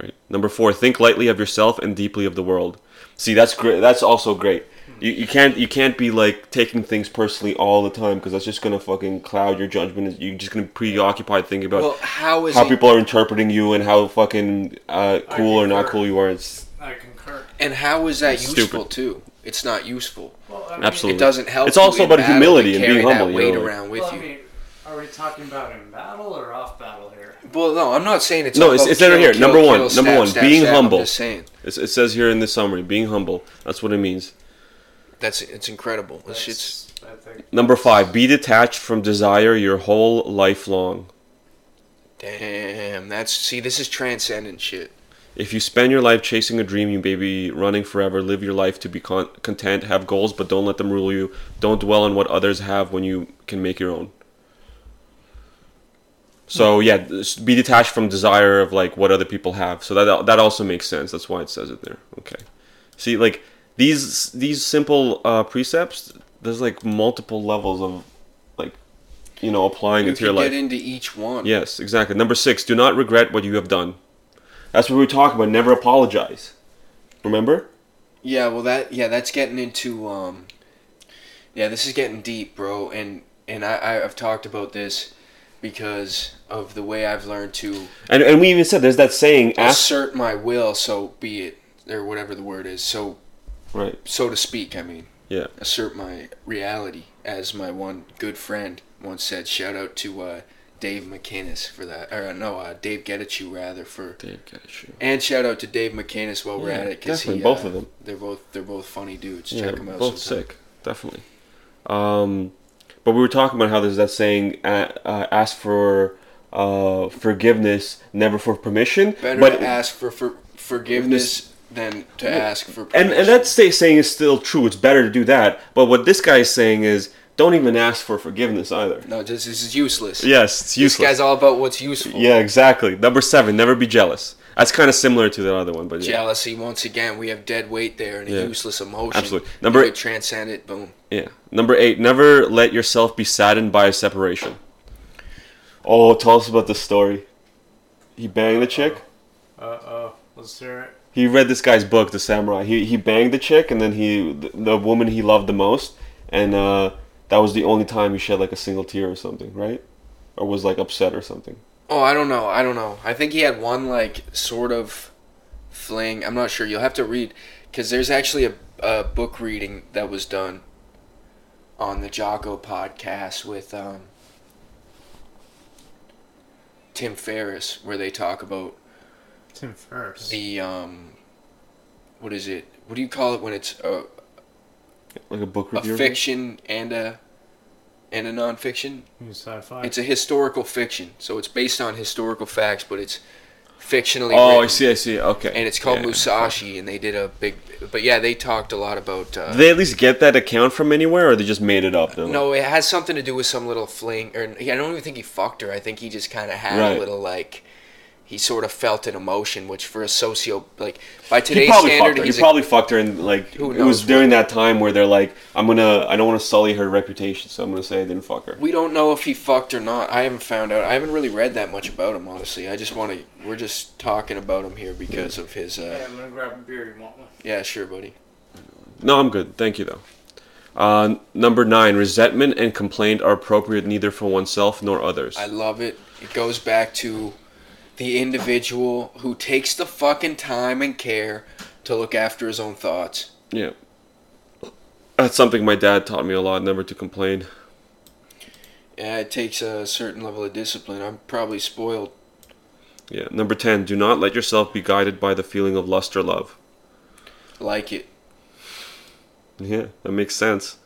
Right. Number four, think lightly of yourself and deeply of the world. See, that's great. That's also great. You, you can't you can't be like taking things personally all the time because that's just gonna fucking cloud your judgment. You're just gonna be preoccupied thinking about Well, how is how it, people are interpreting you and how fucking uh, cool or not cool you are. It's I concur. and how is that It's usul stupid. too? It's not useful. Well, I mean, Absolutely. It doesn't help. It's you also in about humility and carry being that humble, you know, around with Well, I mean, are we talking about in battle or off battle here? Well, no, I'm not saying it's No, all it's- about it's right here. kill, Number one, kill, number stab, one, stab, being stab. humble. I'm just saying It's, it says here in the summary, being humble. That's what it means. that's it's incredible. This shit's That's, I think. Number five, be detached from desire your whole life long. damn. That's see, this is transcendent shit. If you spend your life chasing a dream, you may be running forever. Live your life to be con- content. Have goals, but don't let them rule you. Don't dwell on what others have when you can make your own. So yeah, be detached from desire of like what other people have. So that that also makes sense. That's why it says it there. Okay. See, like these these simple uh, precepts, there's like multiple levels of like you know applying You into your can life. get into each one. Yes, exactly. Number six, do not regret what you have done. That's what we were talking about. Never apologize. Remember? Yeah, well that yeah, that's getting into um Yeah, this is getting deep, bro, and and I, I've talked about this because of the way I've learned to And and we even said there's that saying, ask assert my will, so be it or whatever the word is, so right. so to speak, I mean. Yeah. Assert my reality, as my one good friend once said. Shout out to uh, Dave McInnes for that, or no, uh, Dave Getachew rather for Dave, got. And shout out to Dave McCannis while we're at it, because definitely, he, both uh, of them. They're both they're both funny dudes. Yeah, Check them out. both sometime. sick, definitely. Um, but we were talking about how there's that saying, uh, ask for uh, forgiveness, never for permission. Better but to ask for, for forgiveness than to ask for. and Permission. and that say, saying is still true. It's better to do that. But what this guy is saying is don't even ask for forgiveness either. No, this, this is useless. Yes, it's useless. This guy's all about what's useful. yeah, exactly. Number seven, never be jealous. That's kind of similar to the other one, but yeah. Jealousy, once again, we have dead weight there and a Yeah. useless emotion. Absolutely. Number- eight, transcend it, boom. Yeah. Number eight, never let yourself be saddened by a separation. Oh, tell us about this story. He banged the chick. Uh oh. Let's hear it. He read this guy's book, The Samurai. He he banged the chick, and then he the, the woman he loved the most, and uh, that was the only time he shed like a single tear or something, right? Or was like upset or something. Oh, I don't know. I don't know. I think he had one like sort of fling. I'm not sure. You'll have to read because there's actually a, a book reading that was done on the Jocko podcast with um, Tim Ferriss, where they talk about Tim Ferriss. the um, what is it? What do you call it when it's a, Like a book a review. fiction and a and a nonfiction? sci-fi. It's a historical fiction, so it's based on historical facts, but it's fictionally. Oh, I see. I see. Okay. and it's called Yeah. Musashi, and they did a big. But yeah, they talked a lot about. Uh, Did they at least get that account from anywhere, or they just made it up? Then? no, it has something to do with some little fling, or I don't even think he fucked her. I think he just kind of had Right. a little like. He sort of felt an emotion, which for a socio like by today's He today's probably fucked her. He he's a- probably fucked her, and like Who it was knows during that time where they're like, "I'm gonna, I don't want to sully her reputation, so I'm gonna say I didn't fuck her." we don't know if he fucked or not. I haven't found out. I haven't really read that much about him, honestly. I just want to. We're just talking about him here because of his. Uh, I'm gonna grab a beer. You want one? yeah, sure, buddy. No, I'm good. Thank you, though. Uh, number nine, resentment and complaint are appropriate neither for oneself nor others. I love it. It goes back to the individual who takes the fucking time and care to look after his own thoughts. yeah. That's something my dad taught me a lot, never to complain. Yeah, it takes a certain level of discipline. I'm probably spoiled. Yeah. Number 10, do not let yourself be guided by the feeling of lust or love. Like it. Yeah, that makes sense.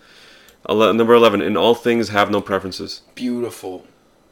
Ele- number 11, in all things have no preferences. Beautiful.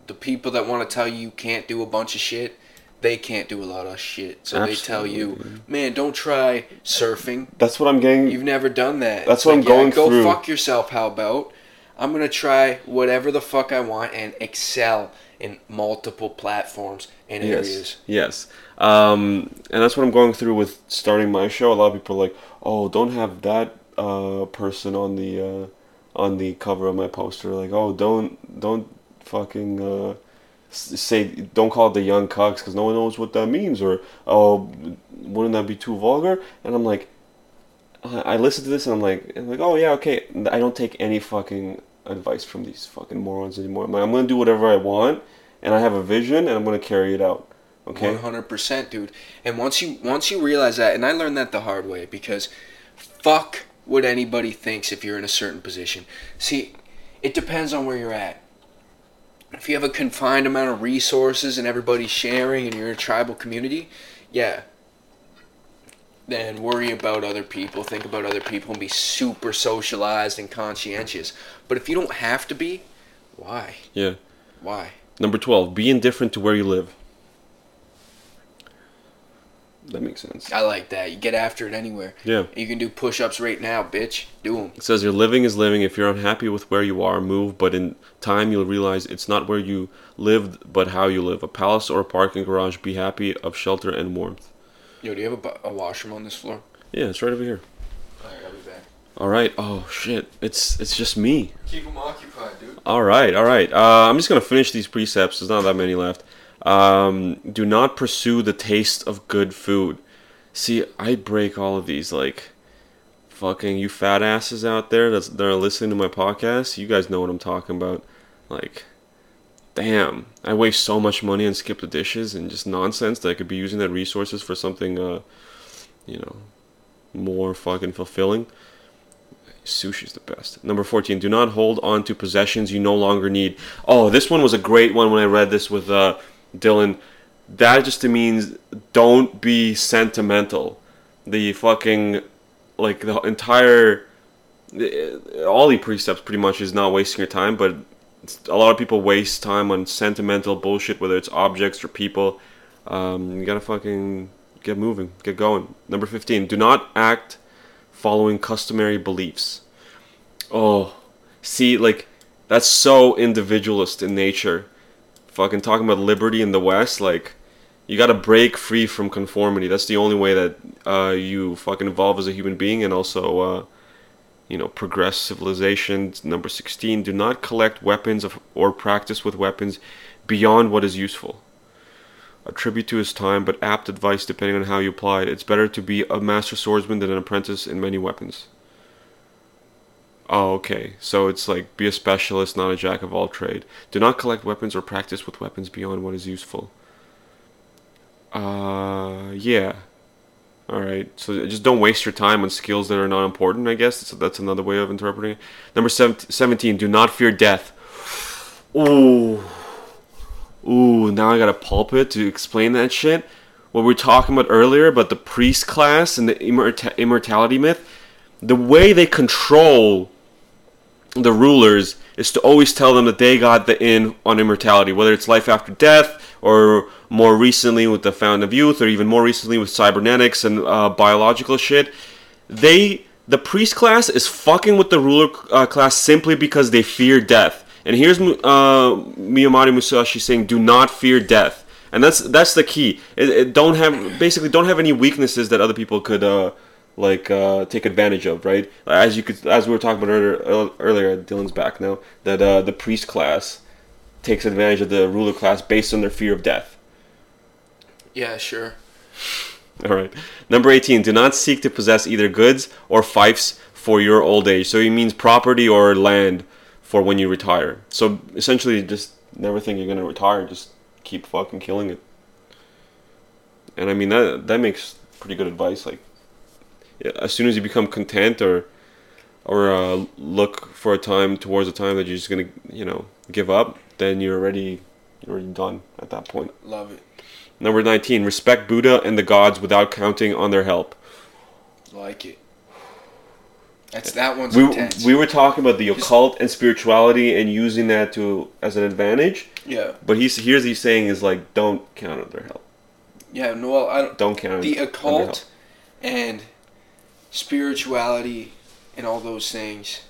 The people that want to tell you you can't do a bunch of shit, they can't do a lot of shit. So they tell you, man, don't try surfing. That's what I'm getting. You've never done that. That's It's what I'm going go through. fuck yourself, how about? I'm going to try whatever the fuck I want and excel in multiple platforms and areas. Yes. Yes. Um, and that's what I'm going through with starting my show. A lot of people are like, "Oh, don't have that uh, person on the uh, on the cover of my poster." Like, "Oh, don't don't fucking uh, say don't call it the young cucks because no one knows what that means." Or, "Oh, wouldn't that be too vulgar?" And I'm like, I listen to this and I'm like, I'm like, "Oh yeah, okay." I don't take any fucking advice from these fucking morons anymore. I'm like, I'm gonna do whatever I want, and I have a vision, and I'm gonna carry it out. Okay. One hundred percent, dude. And once you once you realize that, and I learned that the hard way because fuck what anybody thinks if you're in a certain position. See, it depends on where you're at. If you have a confined amount of resources and everybody's sharing and you're a tribal community, yeah. Then worry about other people, think about other people, and be super socialized and conscientious. But if you don't have to be, why? Yeah. Why? Number 12, be indifferent to where you live. That makes sense. I like that. You get after it anywhere. Yeah. You can do push-ups right now, bitch. Do them. It says your living is living. If you're unhappy with where you are, move, but in time you'll realize it's not where you lived, but how you live. A palace or a parking garage, be happy of shelter and warmth. Yo, do you have a, a washroom on this floor? Yeah, it's right over here. Alright, I'll be back. All right. Oh shit. It's it's just me. Keep them occupied, dude. All right, all right. Uh, I'm just gonna finish these precepts. There's not that many left. Um, do not pursue the taste of good food. See, I break all of these. Like, fucking you fat asses out there that's, that are listening to my podcast. You guys know what I'm talking about. Like, damn, I waste so much money on skip the dishes and just nonsense that I could be using that resources for something, uh, you know, more fucking fulfilling. Sushi's the best. Number 14, do not hold on to possessions you no longer need. Oh, this one was a great one when I read this with uh, Dylan. That just means don't be sentimental. The fucking, like, the entire, all the precepts pretty much is not wasting your time, but a lot of people waste time on sentimental bullshit, whether it's objects or people. Um, you gotta fucking get moving, get going. Number 15, do not act following customary beliefs. Oh, See, like, that's so individualist in nature. Fucking talking about liberty in the West, like, you gotta break free from conformity. That's the only way that uh, you fucking evolve as a human being and also, uh, you know, progress civilization. Number 16, do not collect weapons of, or practice with weapons beyond what is useful. A tribute to his time, but apt advice depending on how you apply it. It's better to be a master swordsman than an apprentice in many weapons. Oh, okay. So it's like be a specialist, not a jack of all trade. Do not collect weapons or practice with weapons beyond what is useful. Uh, yeah. All right. So just don't waste your time on skills that are not important. I guess so that's another way of interpreting it. Number seventeen. Do not fear death. Ooh. Ooh. Now I got a pulpit to explain that shit. What we were talking about earlier about the priest class and the immorta- immortality myth. The way they control the rulers is to always tell them that they got the in on immortality, whether it's life after death or more recently with the Fountain of Youth, or even more recently with cybernetics and uh, biological shit. They, the priest class, is fucking with the ruler uh, class simply because they fear death. And here's uh, Miyamoto Musashi saying, "Do not fear death," and that's that's the key. It, it don't have basically don't have any weaknesses that other people could uh, like uh, take advantage of, right? As you could, as we were talking about earlier, earlier Dylan's back now, that uh, the priest class takes advantage of the ruler class based on their fear of death. Yeah, sure. All right. Number 18. Do not seek to possess either goods or fiefs for your old age. So he means property or land for when you retire. So essentially, just never think you're going to retire. Just keep fucking killing it. And I mean, that, that makes pretty good advice. Like, as soon as you become content or or uh, look for a time towards a time that you're just gonna you know give up, then you're already you're already done at that point. Love it. Number nineteen: respect Buddha and the gods without counting on their help. Like it. That's that one's We, intense. we were talking about the occult and spirituality and using that to as an advantage, yeah. but he's here's he's saying is like don't count on their help. Yeah. No. Well, I don't. Don't count The on their help. occult and spirituality and all those things.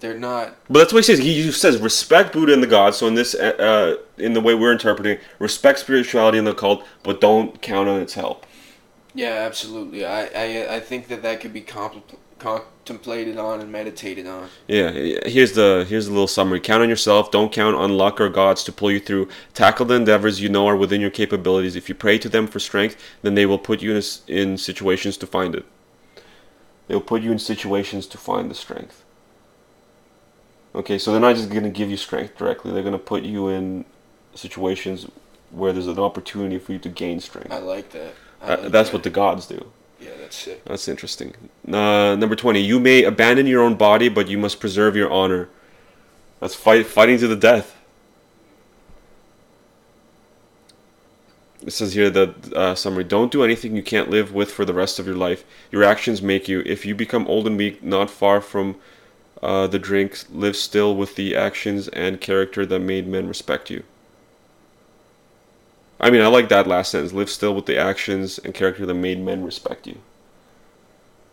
They're not. But that's what he says. He says respect Buddha and the gods. So in this, uh, uh, in the way we're interpreting, respect spirituality and the cult, but don't count on its help. Yeah, absolutely. I I, I think that that could be compl- contemplated on and meditated on. Yeah. Here's the here's the little summary. Count on yourself. Don't count on luck or gods to pull you through. Tackle the endeavors you know are within your capabilities. If you pray to them for strength, then they will put you in in situations to find it. They'll put you in situations to find the strength. Okay, so they're not just gonna give you strength directly. They're gonna put you in situations where there's an opportunity for you to gain strength. I like that. I Uh, that's that. what the gods do. Yeah, that's sick. That's interesting. Uh, number 20. You may abandon your own body, but you must preserve your honor. That's fight, fighting to the death. It says here that uh, summary Don't do anything you can't live with for the rest of your life. Your actions make you. If you become old and weak, not far from uh, the drinks, live still with the actions and character that made men respect you. I mean, I like that last sentence. Live still with the actions and character that made men respect you.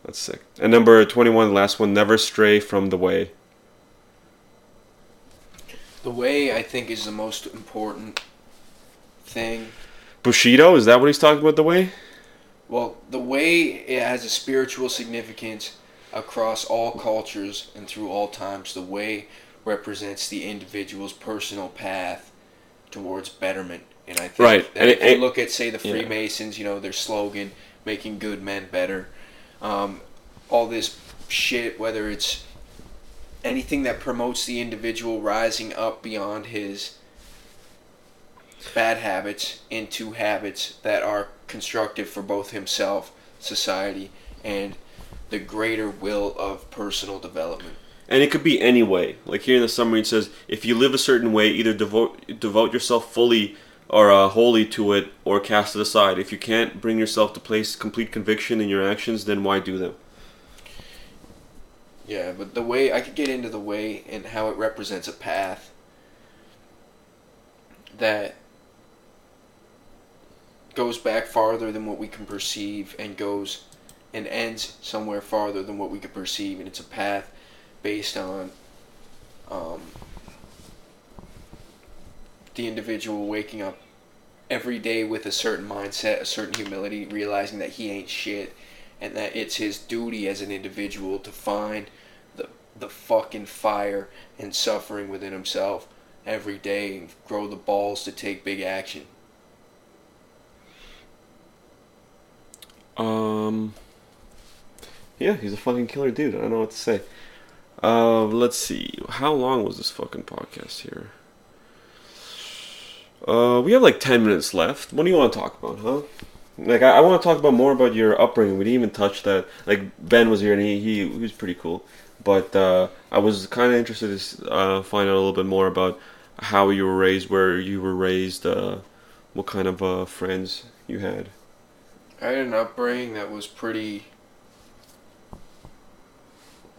That's sick. And number 21, the last one, never stray from the way. The way I think is the most important thing. Bushido, is that what he's talking about, the way? Well, the way it has a spiritual significance across all cultures and through all times. The way represents the individual's personal path towards betterment. And I think Right. that And if it- you look at, say, the yeah. Freemasons, you know, their slogan, making good men better, um, all this shit, whether it's anything that promotes the individual rising up beyond his bad habits into habits that are constructive for both himself, society, and the greater will of personal development. And it could be any way. Like here in the summary, it says, if you live a certain way, either devote devote yourself fully or uh, wholly to it, or cast it aside. If you can't bring yourself to place complete conviction in your actions, then why do them? Yeah, but the way I could get into the way and how it represents a path that goes back farther than what we can perceive and goes and ends somewhere farther than what we can perceive and it's a path based on um, the individual waking up every day with a certain mindset, a certain humility, realizing that he ain't shit, and that it's his duty as an individual to find the the fucking fire and suffering within himself every day and grow the balls to take big action. Um. Yeah, he's a fucking killer dude. I don't know what to say. Uh, let's see. How long was this fucking podcast here? Uh, we have like ten minutes left. What do you want to talk about, huh? Like, I, I want to talk about more about your upbringing. We didn't even touch that. Like, Ben was here and he he, he was pretty cool. But uh, I was kind of interested to uh, find out a little bit more about how you were raised, where you were raised, uh, what kind of uh, friends you had. I had an upbringing that was pretty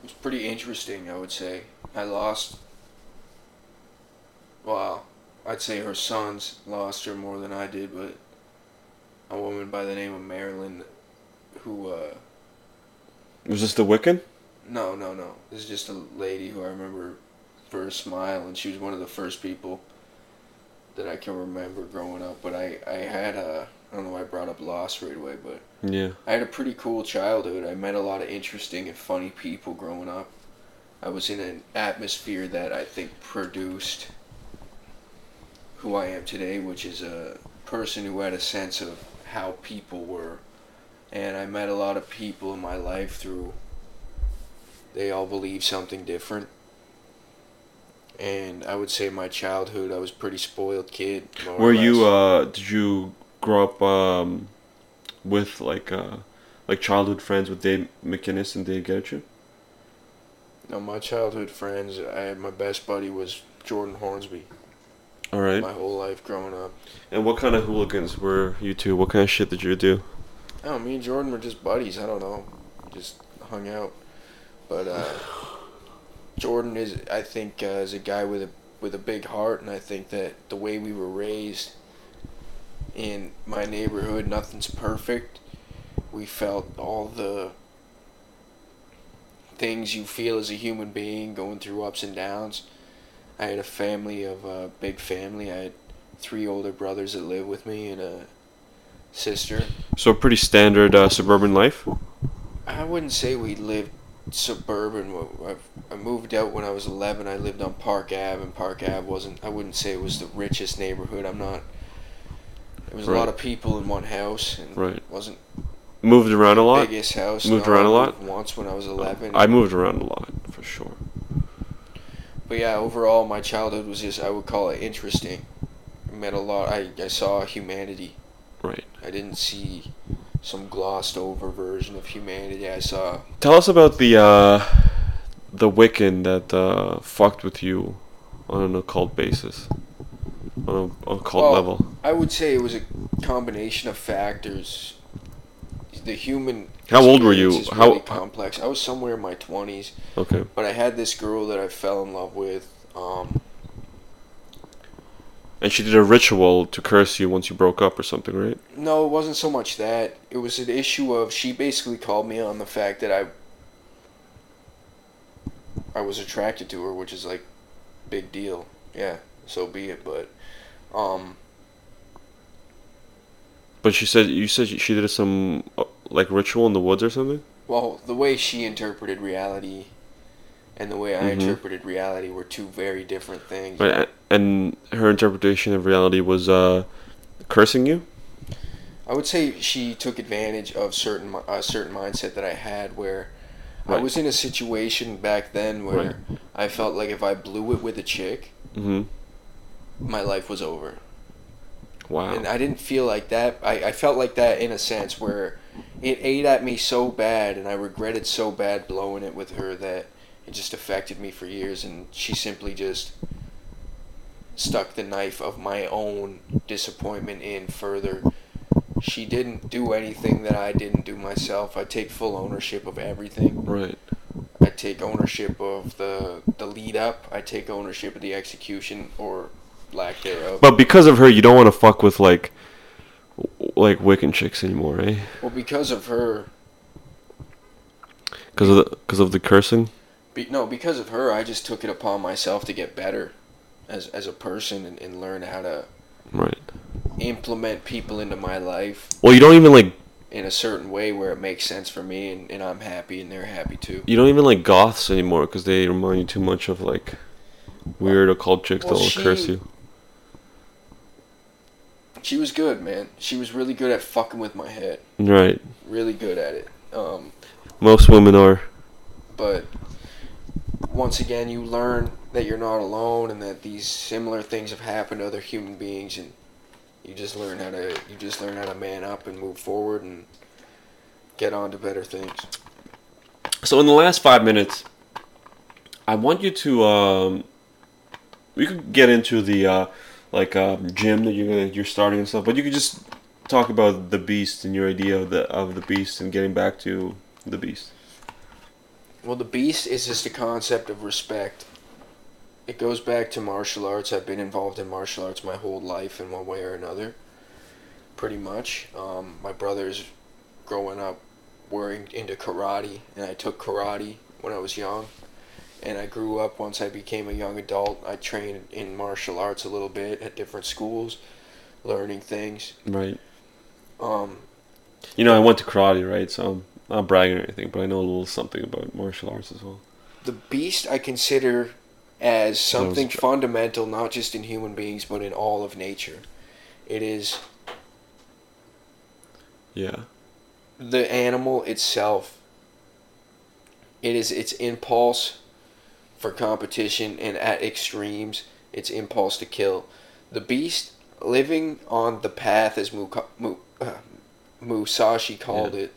was pretty interesting, I would say. I lost well, I'd say her sons lost her more than I did, but a woman by the name of Marilyn who uh Was this the Wiccan? no, no, no. This is just a lady who I remember for a smile and she was one of the first people that I can remember growing up, but I I had a I don't know why I brought up loss right away, but Yeah. I had a pretty cool childhood. I met a lot of interesting and funny people growing up. I was in an atmosphere that I think produced who I am today, which is a person who had a sense of how people were. And I met a lot of people in my life through they all believe something different. And I would say my childhood, I was a pretty spoiled kid. Were you uh did you grow up um with like uh like childhood friends with Dave McInnes and Dave Getchu? No, my childhood friends. I my best buddy was Jordan Hornsby. All right. My whole life growing up. And what kind of hooligans were you two? What kind of shit did you do? Oh, me and Jordan were just buddies. I don't know, just hung out. But uh, Jordan is, I think, uh, is a guy with a with a big heart, and I think that the way we were raised in my neighborhood, nothing's perfect. We felt all the things you feel as a human being going through ups and downs. I had a family of a big family. I had three older brothers that lived with me and a sister. So pretty standard uh, suburban life. I wouldn't say we lived suburban. I moved out when I was 11. I lived on Park Ave, and Park Ave wasn't. I wouldn't say it was the richest neighborhood. I'm not. There was a lot of people in one house, and Right. it wasn't Moved around a lot. biggest house. Moved No, around I a lot? Once when I was 11. I moved around a lot for sure. But yeah, overall, my childhood was just, I would call it interesting. I met a lot, I, I saw humanity. Right. I didn't see some glossed over version of humanity. I saw, Tell us about the uh, the Wiccan that uh, fucked with you on an occult basis, on a occult Well, level. I would say it was a combination of factors. The human. How old were you? How- really complex? I was somewhere in my 20s, Okay. but I had this girl that I fell in love with. Um, And she did a ritual to curse you once you broke up or something, right? No, it wasn't so much that. It was an issue of she basically called me on the fact that I I was attracted to her, which is like big deal. Yeah, so be it, but um But she said you said she did some uh, like ritual in the woods or something. well, the way she interpreted reality and the way I Mhm. interpreted reality were two very different things. Right. And her interpretation of reality was uh, cursing you. I would say she took advantage of certain a certain mindset that I had where I was in a situation back then where Right. I felt like if I blew it with a chick, Mm-hmm. My life was over. Wow. And I didn't feel like that. I, I felt like that in a sense where it ate at me so bad and I regretted so bad blowing it with her that it just affected me for years and she simply just stuck the knife of my own disappointment in further. She didn't do anything that I didn't do myself. I take full ownership of everything. right. I take ownership of the the lead up. I take ownership of the execution or lack thereof. But because of her, you don't want to fuck with like like Wiccan chicks anymore, eh? Well, because of her, Because of the because of the cursing. Be, no, because of her, I just took it upon myself to get better as as a person and, and learn how to Right. implement people into my life Well, you don't even like in a certain way where it makes sense for me and, and I'm happy and they're happy too. you don't even like goths anymore because they remind you too much of like weird occult chicks Well, that'll curse you. She was good, man. She was really good at fucking with my head. Right. Really good at it. Um, Most women are. but once again, you learn that you're not alone and that these similar things have happened to other human beings, and you just learn how to you just learn how to man up and move forward and get on to better things. So in the last five minutes, I want you to um, we could get into the uh, like um, gym that you're you're starting and stuff, but you could just talk about the beast and your idea of the of the beast and getting back to the beast. Well, the beast is just a concept of respect. It goes back to martial arts. I've been involved in martial arts my whole life in one way or another. Pretty much. Um, my brothers, growing up, were in- into karate, and I took karate when I was young. And I grew up once I became a young adult. I trained in martial arts a little bit at different schools, learning things. Right. Um, You know, I went to karate, right? So I'm not bragging or anything, but I know a little something about martial arts as well. the beast I consider as something fundamental, not just in human beings, but in all of nature. It is Yeah. the animal itself. It is its impulse for competition and at extremes, its impulse to kill. The beast living on the path, as Muka, uh, Musashi called it,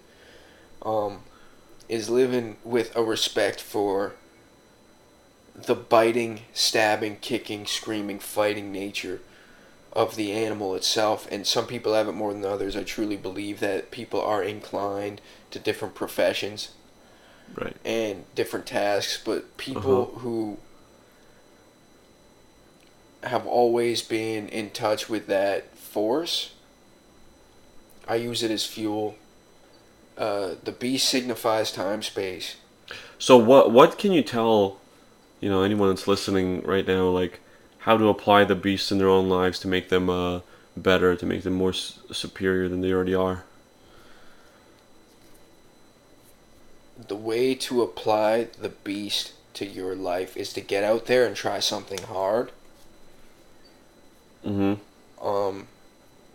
um, is living with a respect for the biting, stabbing, kicking, screaming, fighting nature of the animal itself. And some people have it more than others. I truly believe that people are inclined to different professions Right. and different tasks, but people Uh-huh. who have always been in touch with that force, I use it as fuel. Uh, the beast signifies time space. So what what can you tell, you know, anyone that's listening right now, like how to apply the beast in their own lives to make them uh, better, to make them more s- superior than they already are? The way to apply the beast to your life is to get out there and try something hard. Mm-hmm. um,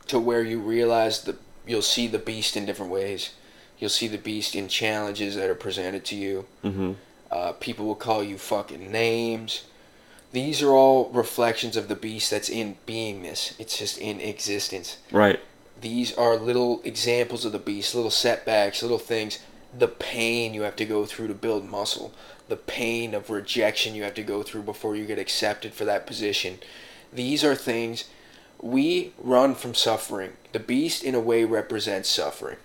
to where you realize that you'll see the beast in different ways. You'll see the beast in challenges that are presented to you. Mm-hmm. Uh, people will call you fucking names. These are all reflections of the beast that's in beingness. It's just in existence. Right. These are little examples of the beast, little setbacks, little things. The pain you have to go through to build muscle, the pain of rejection you have to go through before you get accepted for that position. These are things we run from suffering. The beast, in a way, represents suffering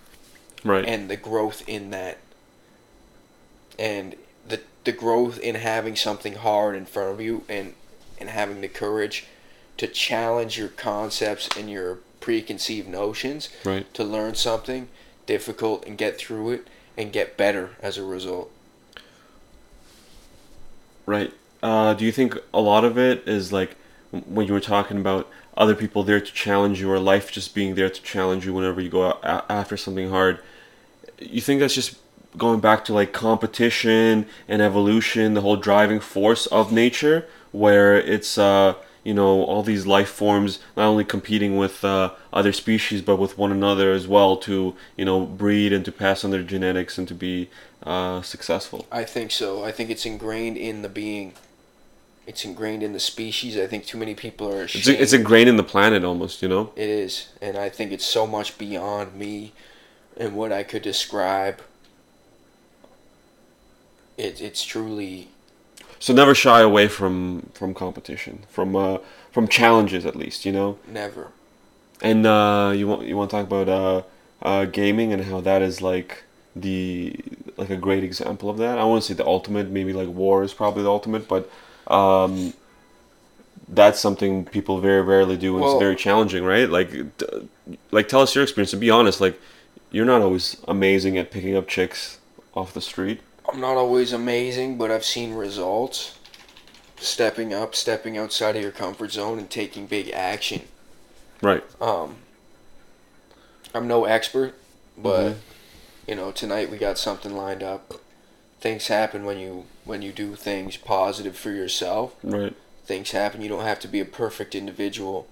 Right. and the growth in that. And the, the growth in having something hard in front of you and, and having the courage to challenge your concepts and your preconceived notions right. to learn something difficult and get through it and get better as a result. Right. Uh, do you think a lot of it is like when you were talking about other people there to challenge you or life just being there to challenge you whenever you go after something hard? You think that's just going back to like competition and evolution, the whole driving force of nature, where it's uh, you know all these life forms not only competing with uh, other species but with one another as well to you know breed and to pass on their genetics and to be uh, successful. I think so. I think it's ingrained in the being. It's ingrained in the species. I think too many people are It's it's ingrained in the planet almost, you know. It is, and I think it's so much beyond me and what I could describe. It, it's truly So never shy away from from competition, from uh, from challenges at least, you know. never. And uh, you want you want to talk about uh, uh, gaming and how that is like the like a great example of that. I want to say the ultimate, maybe like war is probably the ultimate, but um, that's something people very rarely do, and Well- it's very challenging, right? Like, d- like tell us your experience. And be honest, like you're not always amazing at picking up chicks off the street. I'm not always amazing, but I've seen results. Stepping up, stepping outside of your comfort zone, and taking big action. Right. Um, I'm no expert, but Mhm. you know, tonight we got something lined up. Things happen when you when you do things positive for yourself. Right. Things happen. You don't have to be a perfect individual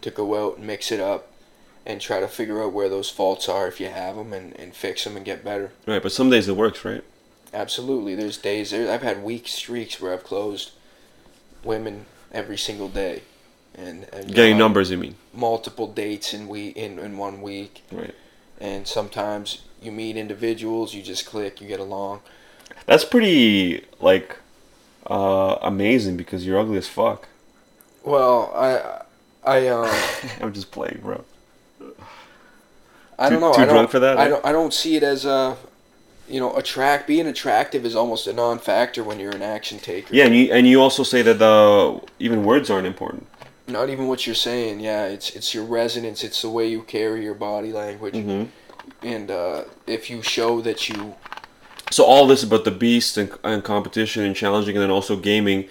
to go out and mix it up and try to figure out where those faults are if you have them and, and fix them and get better. Right. But some days it works, right? Absolutely. There's days there. I've had week streaks where I've closed women every single day, and, and Getting numbers, you mean? multiple dates in we in, in one week. Right. And sometimes you meet individuals, you just click, you get along. That's pretty like uh amazing because you're ugly as fuck. Well, I I um I'm just playing, bro. I don't know. too I don't, drunk for that, I eh? don't. I don't see it as a, you know, attract. Being attractive is almost a non-factor when you're an action taker. Yeah, and you and you also say that uh, even words aren't important. Not even what you're saying. Yeah, it's it's your resonance. It's the way you carry your body language. hmm And uh, if you show that you, So all this about the beast and, and competition and challenging, and then also gaming,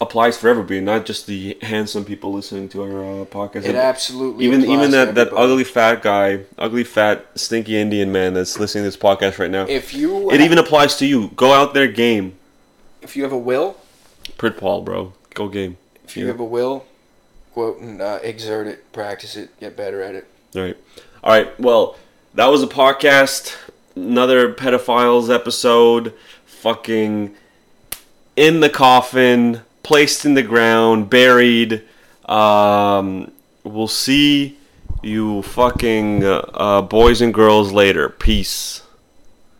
applies for everybody, not just the handsome people listening to our uh, podcast. it absolutely even even that, that ugly fat guy, ugly fat stinky Indian man that's listening to this podcast right now. If you it even applies to you. Go out there, game. if you have a will, Prit Paul, bro. Go game. if you Yeah. have a will, go out and uh, exert it, practice it, get better at it. All right. All right. Well, that was a podcast. Another pedophiles episode. Fucking in the coffin, placed in the ground, buried. Um, we'll see you fucking uh, boys and girls later. Peace.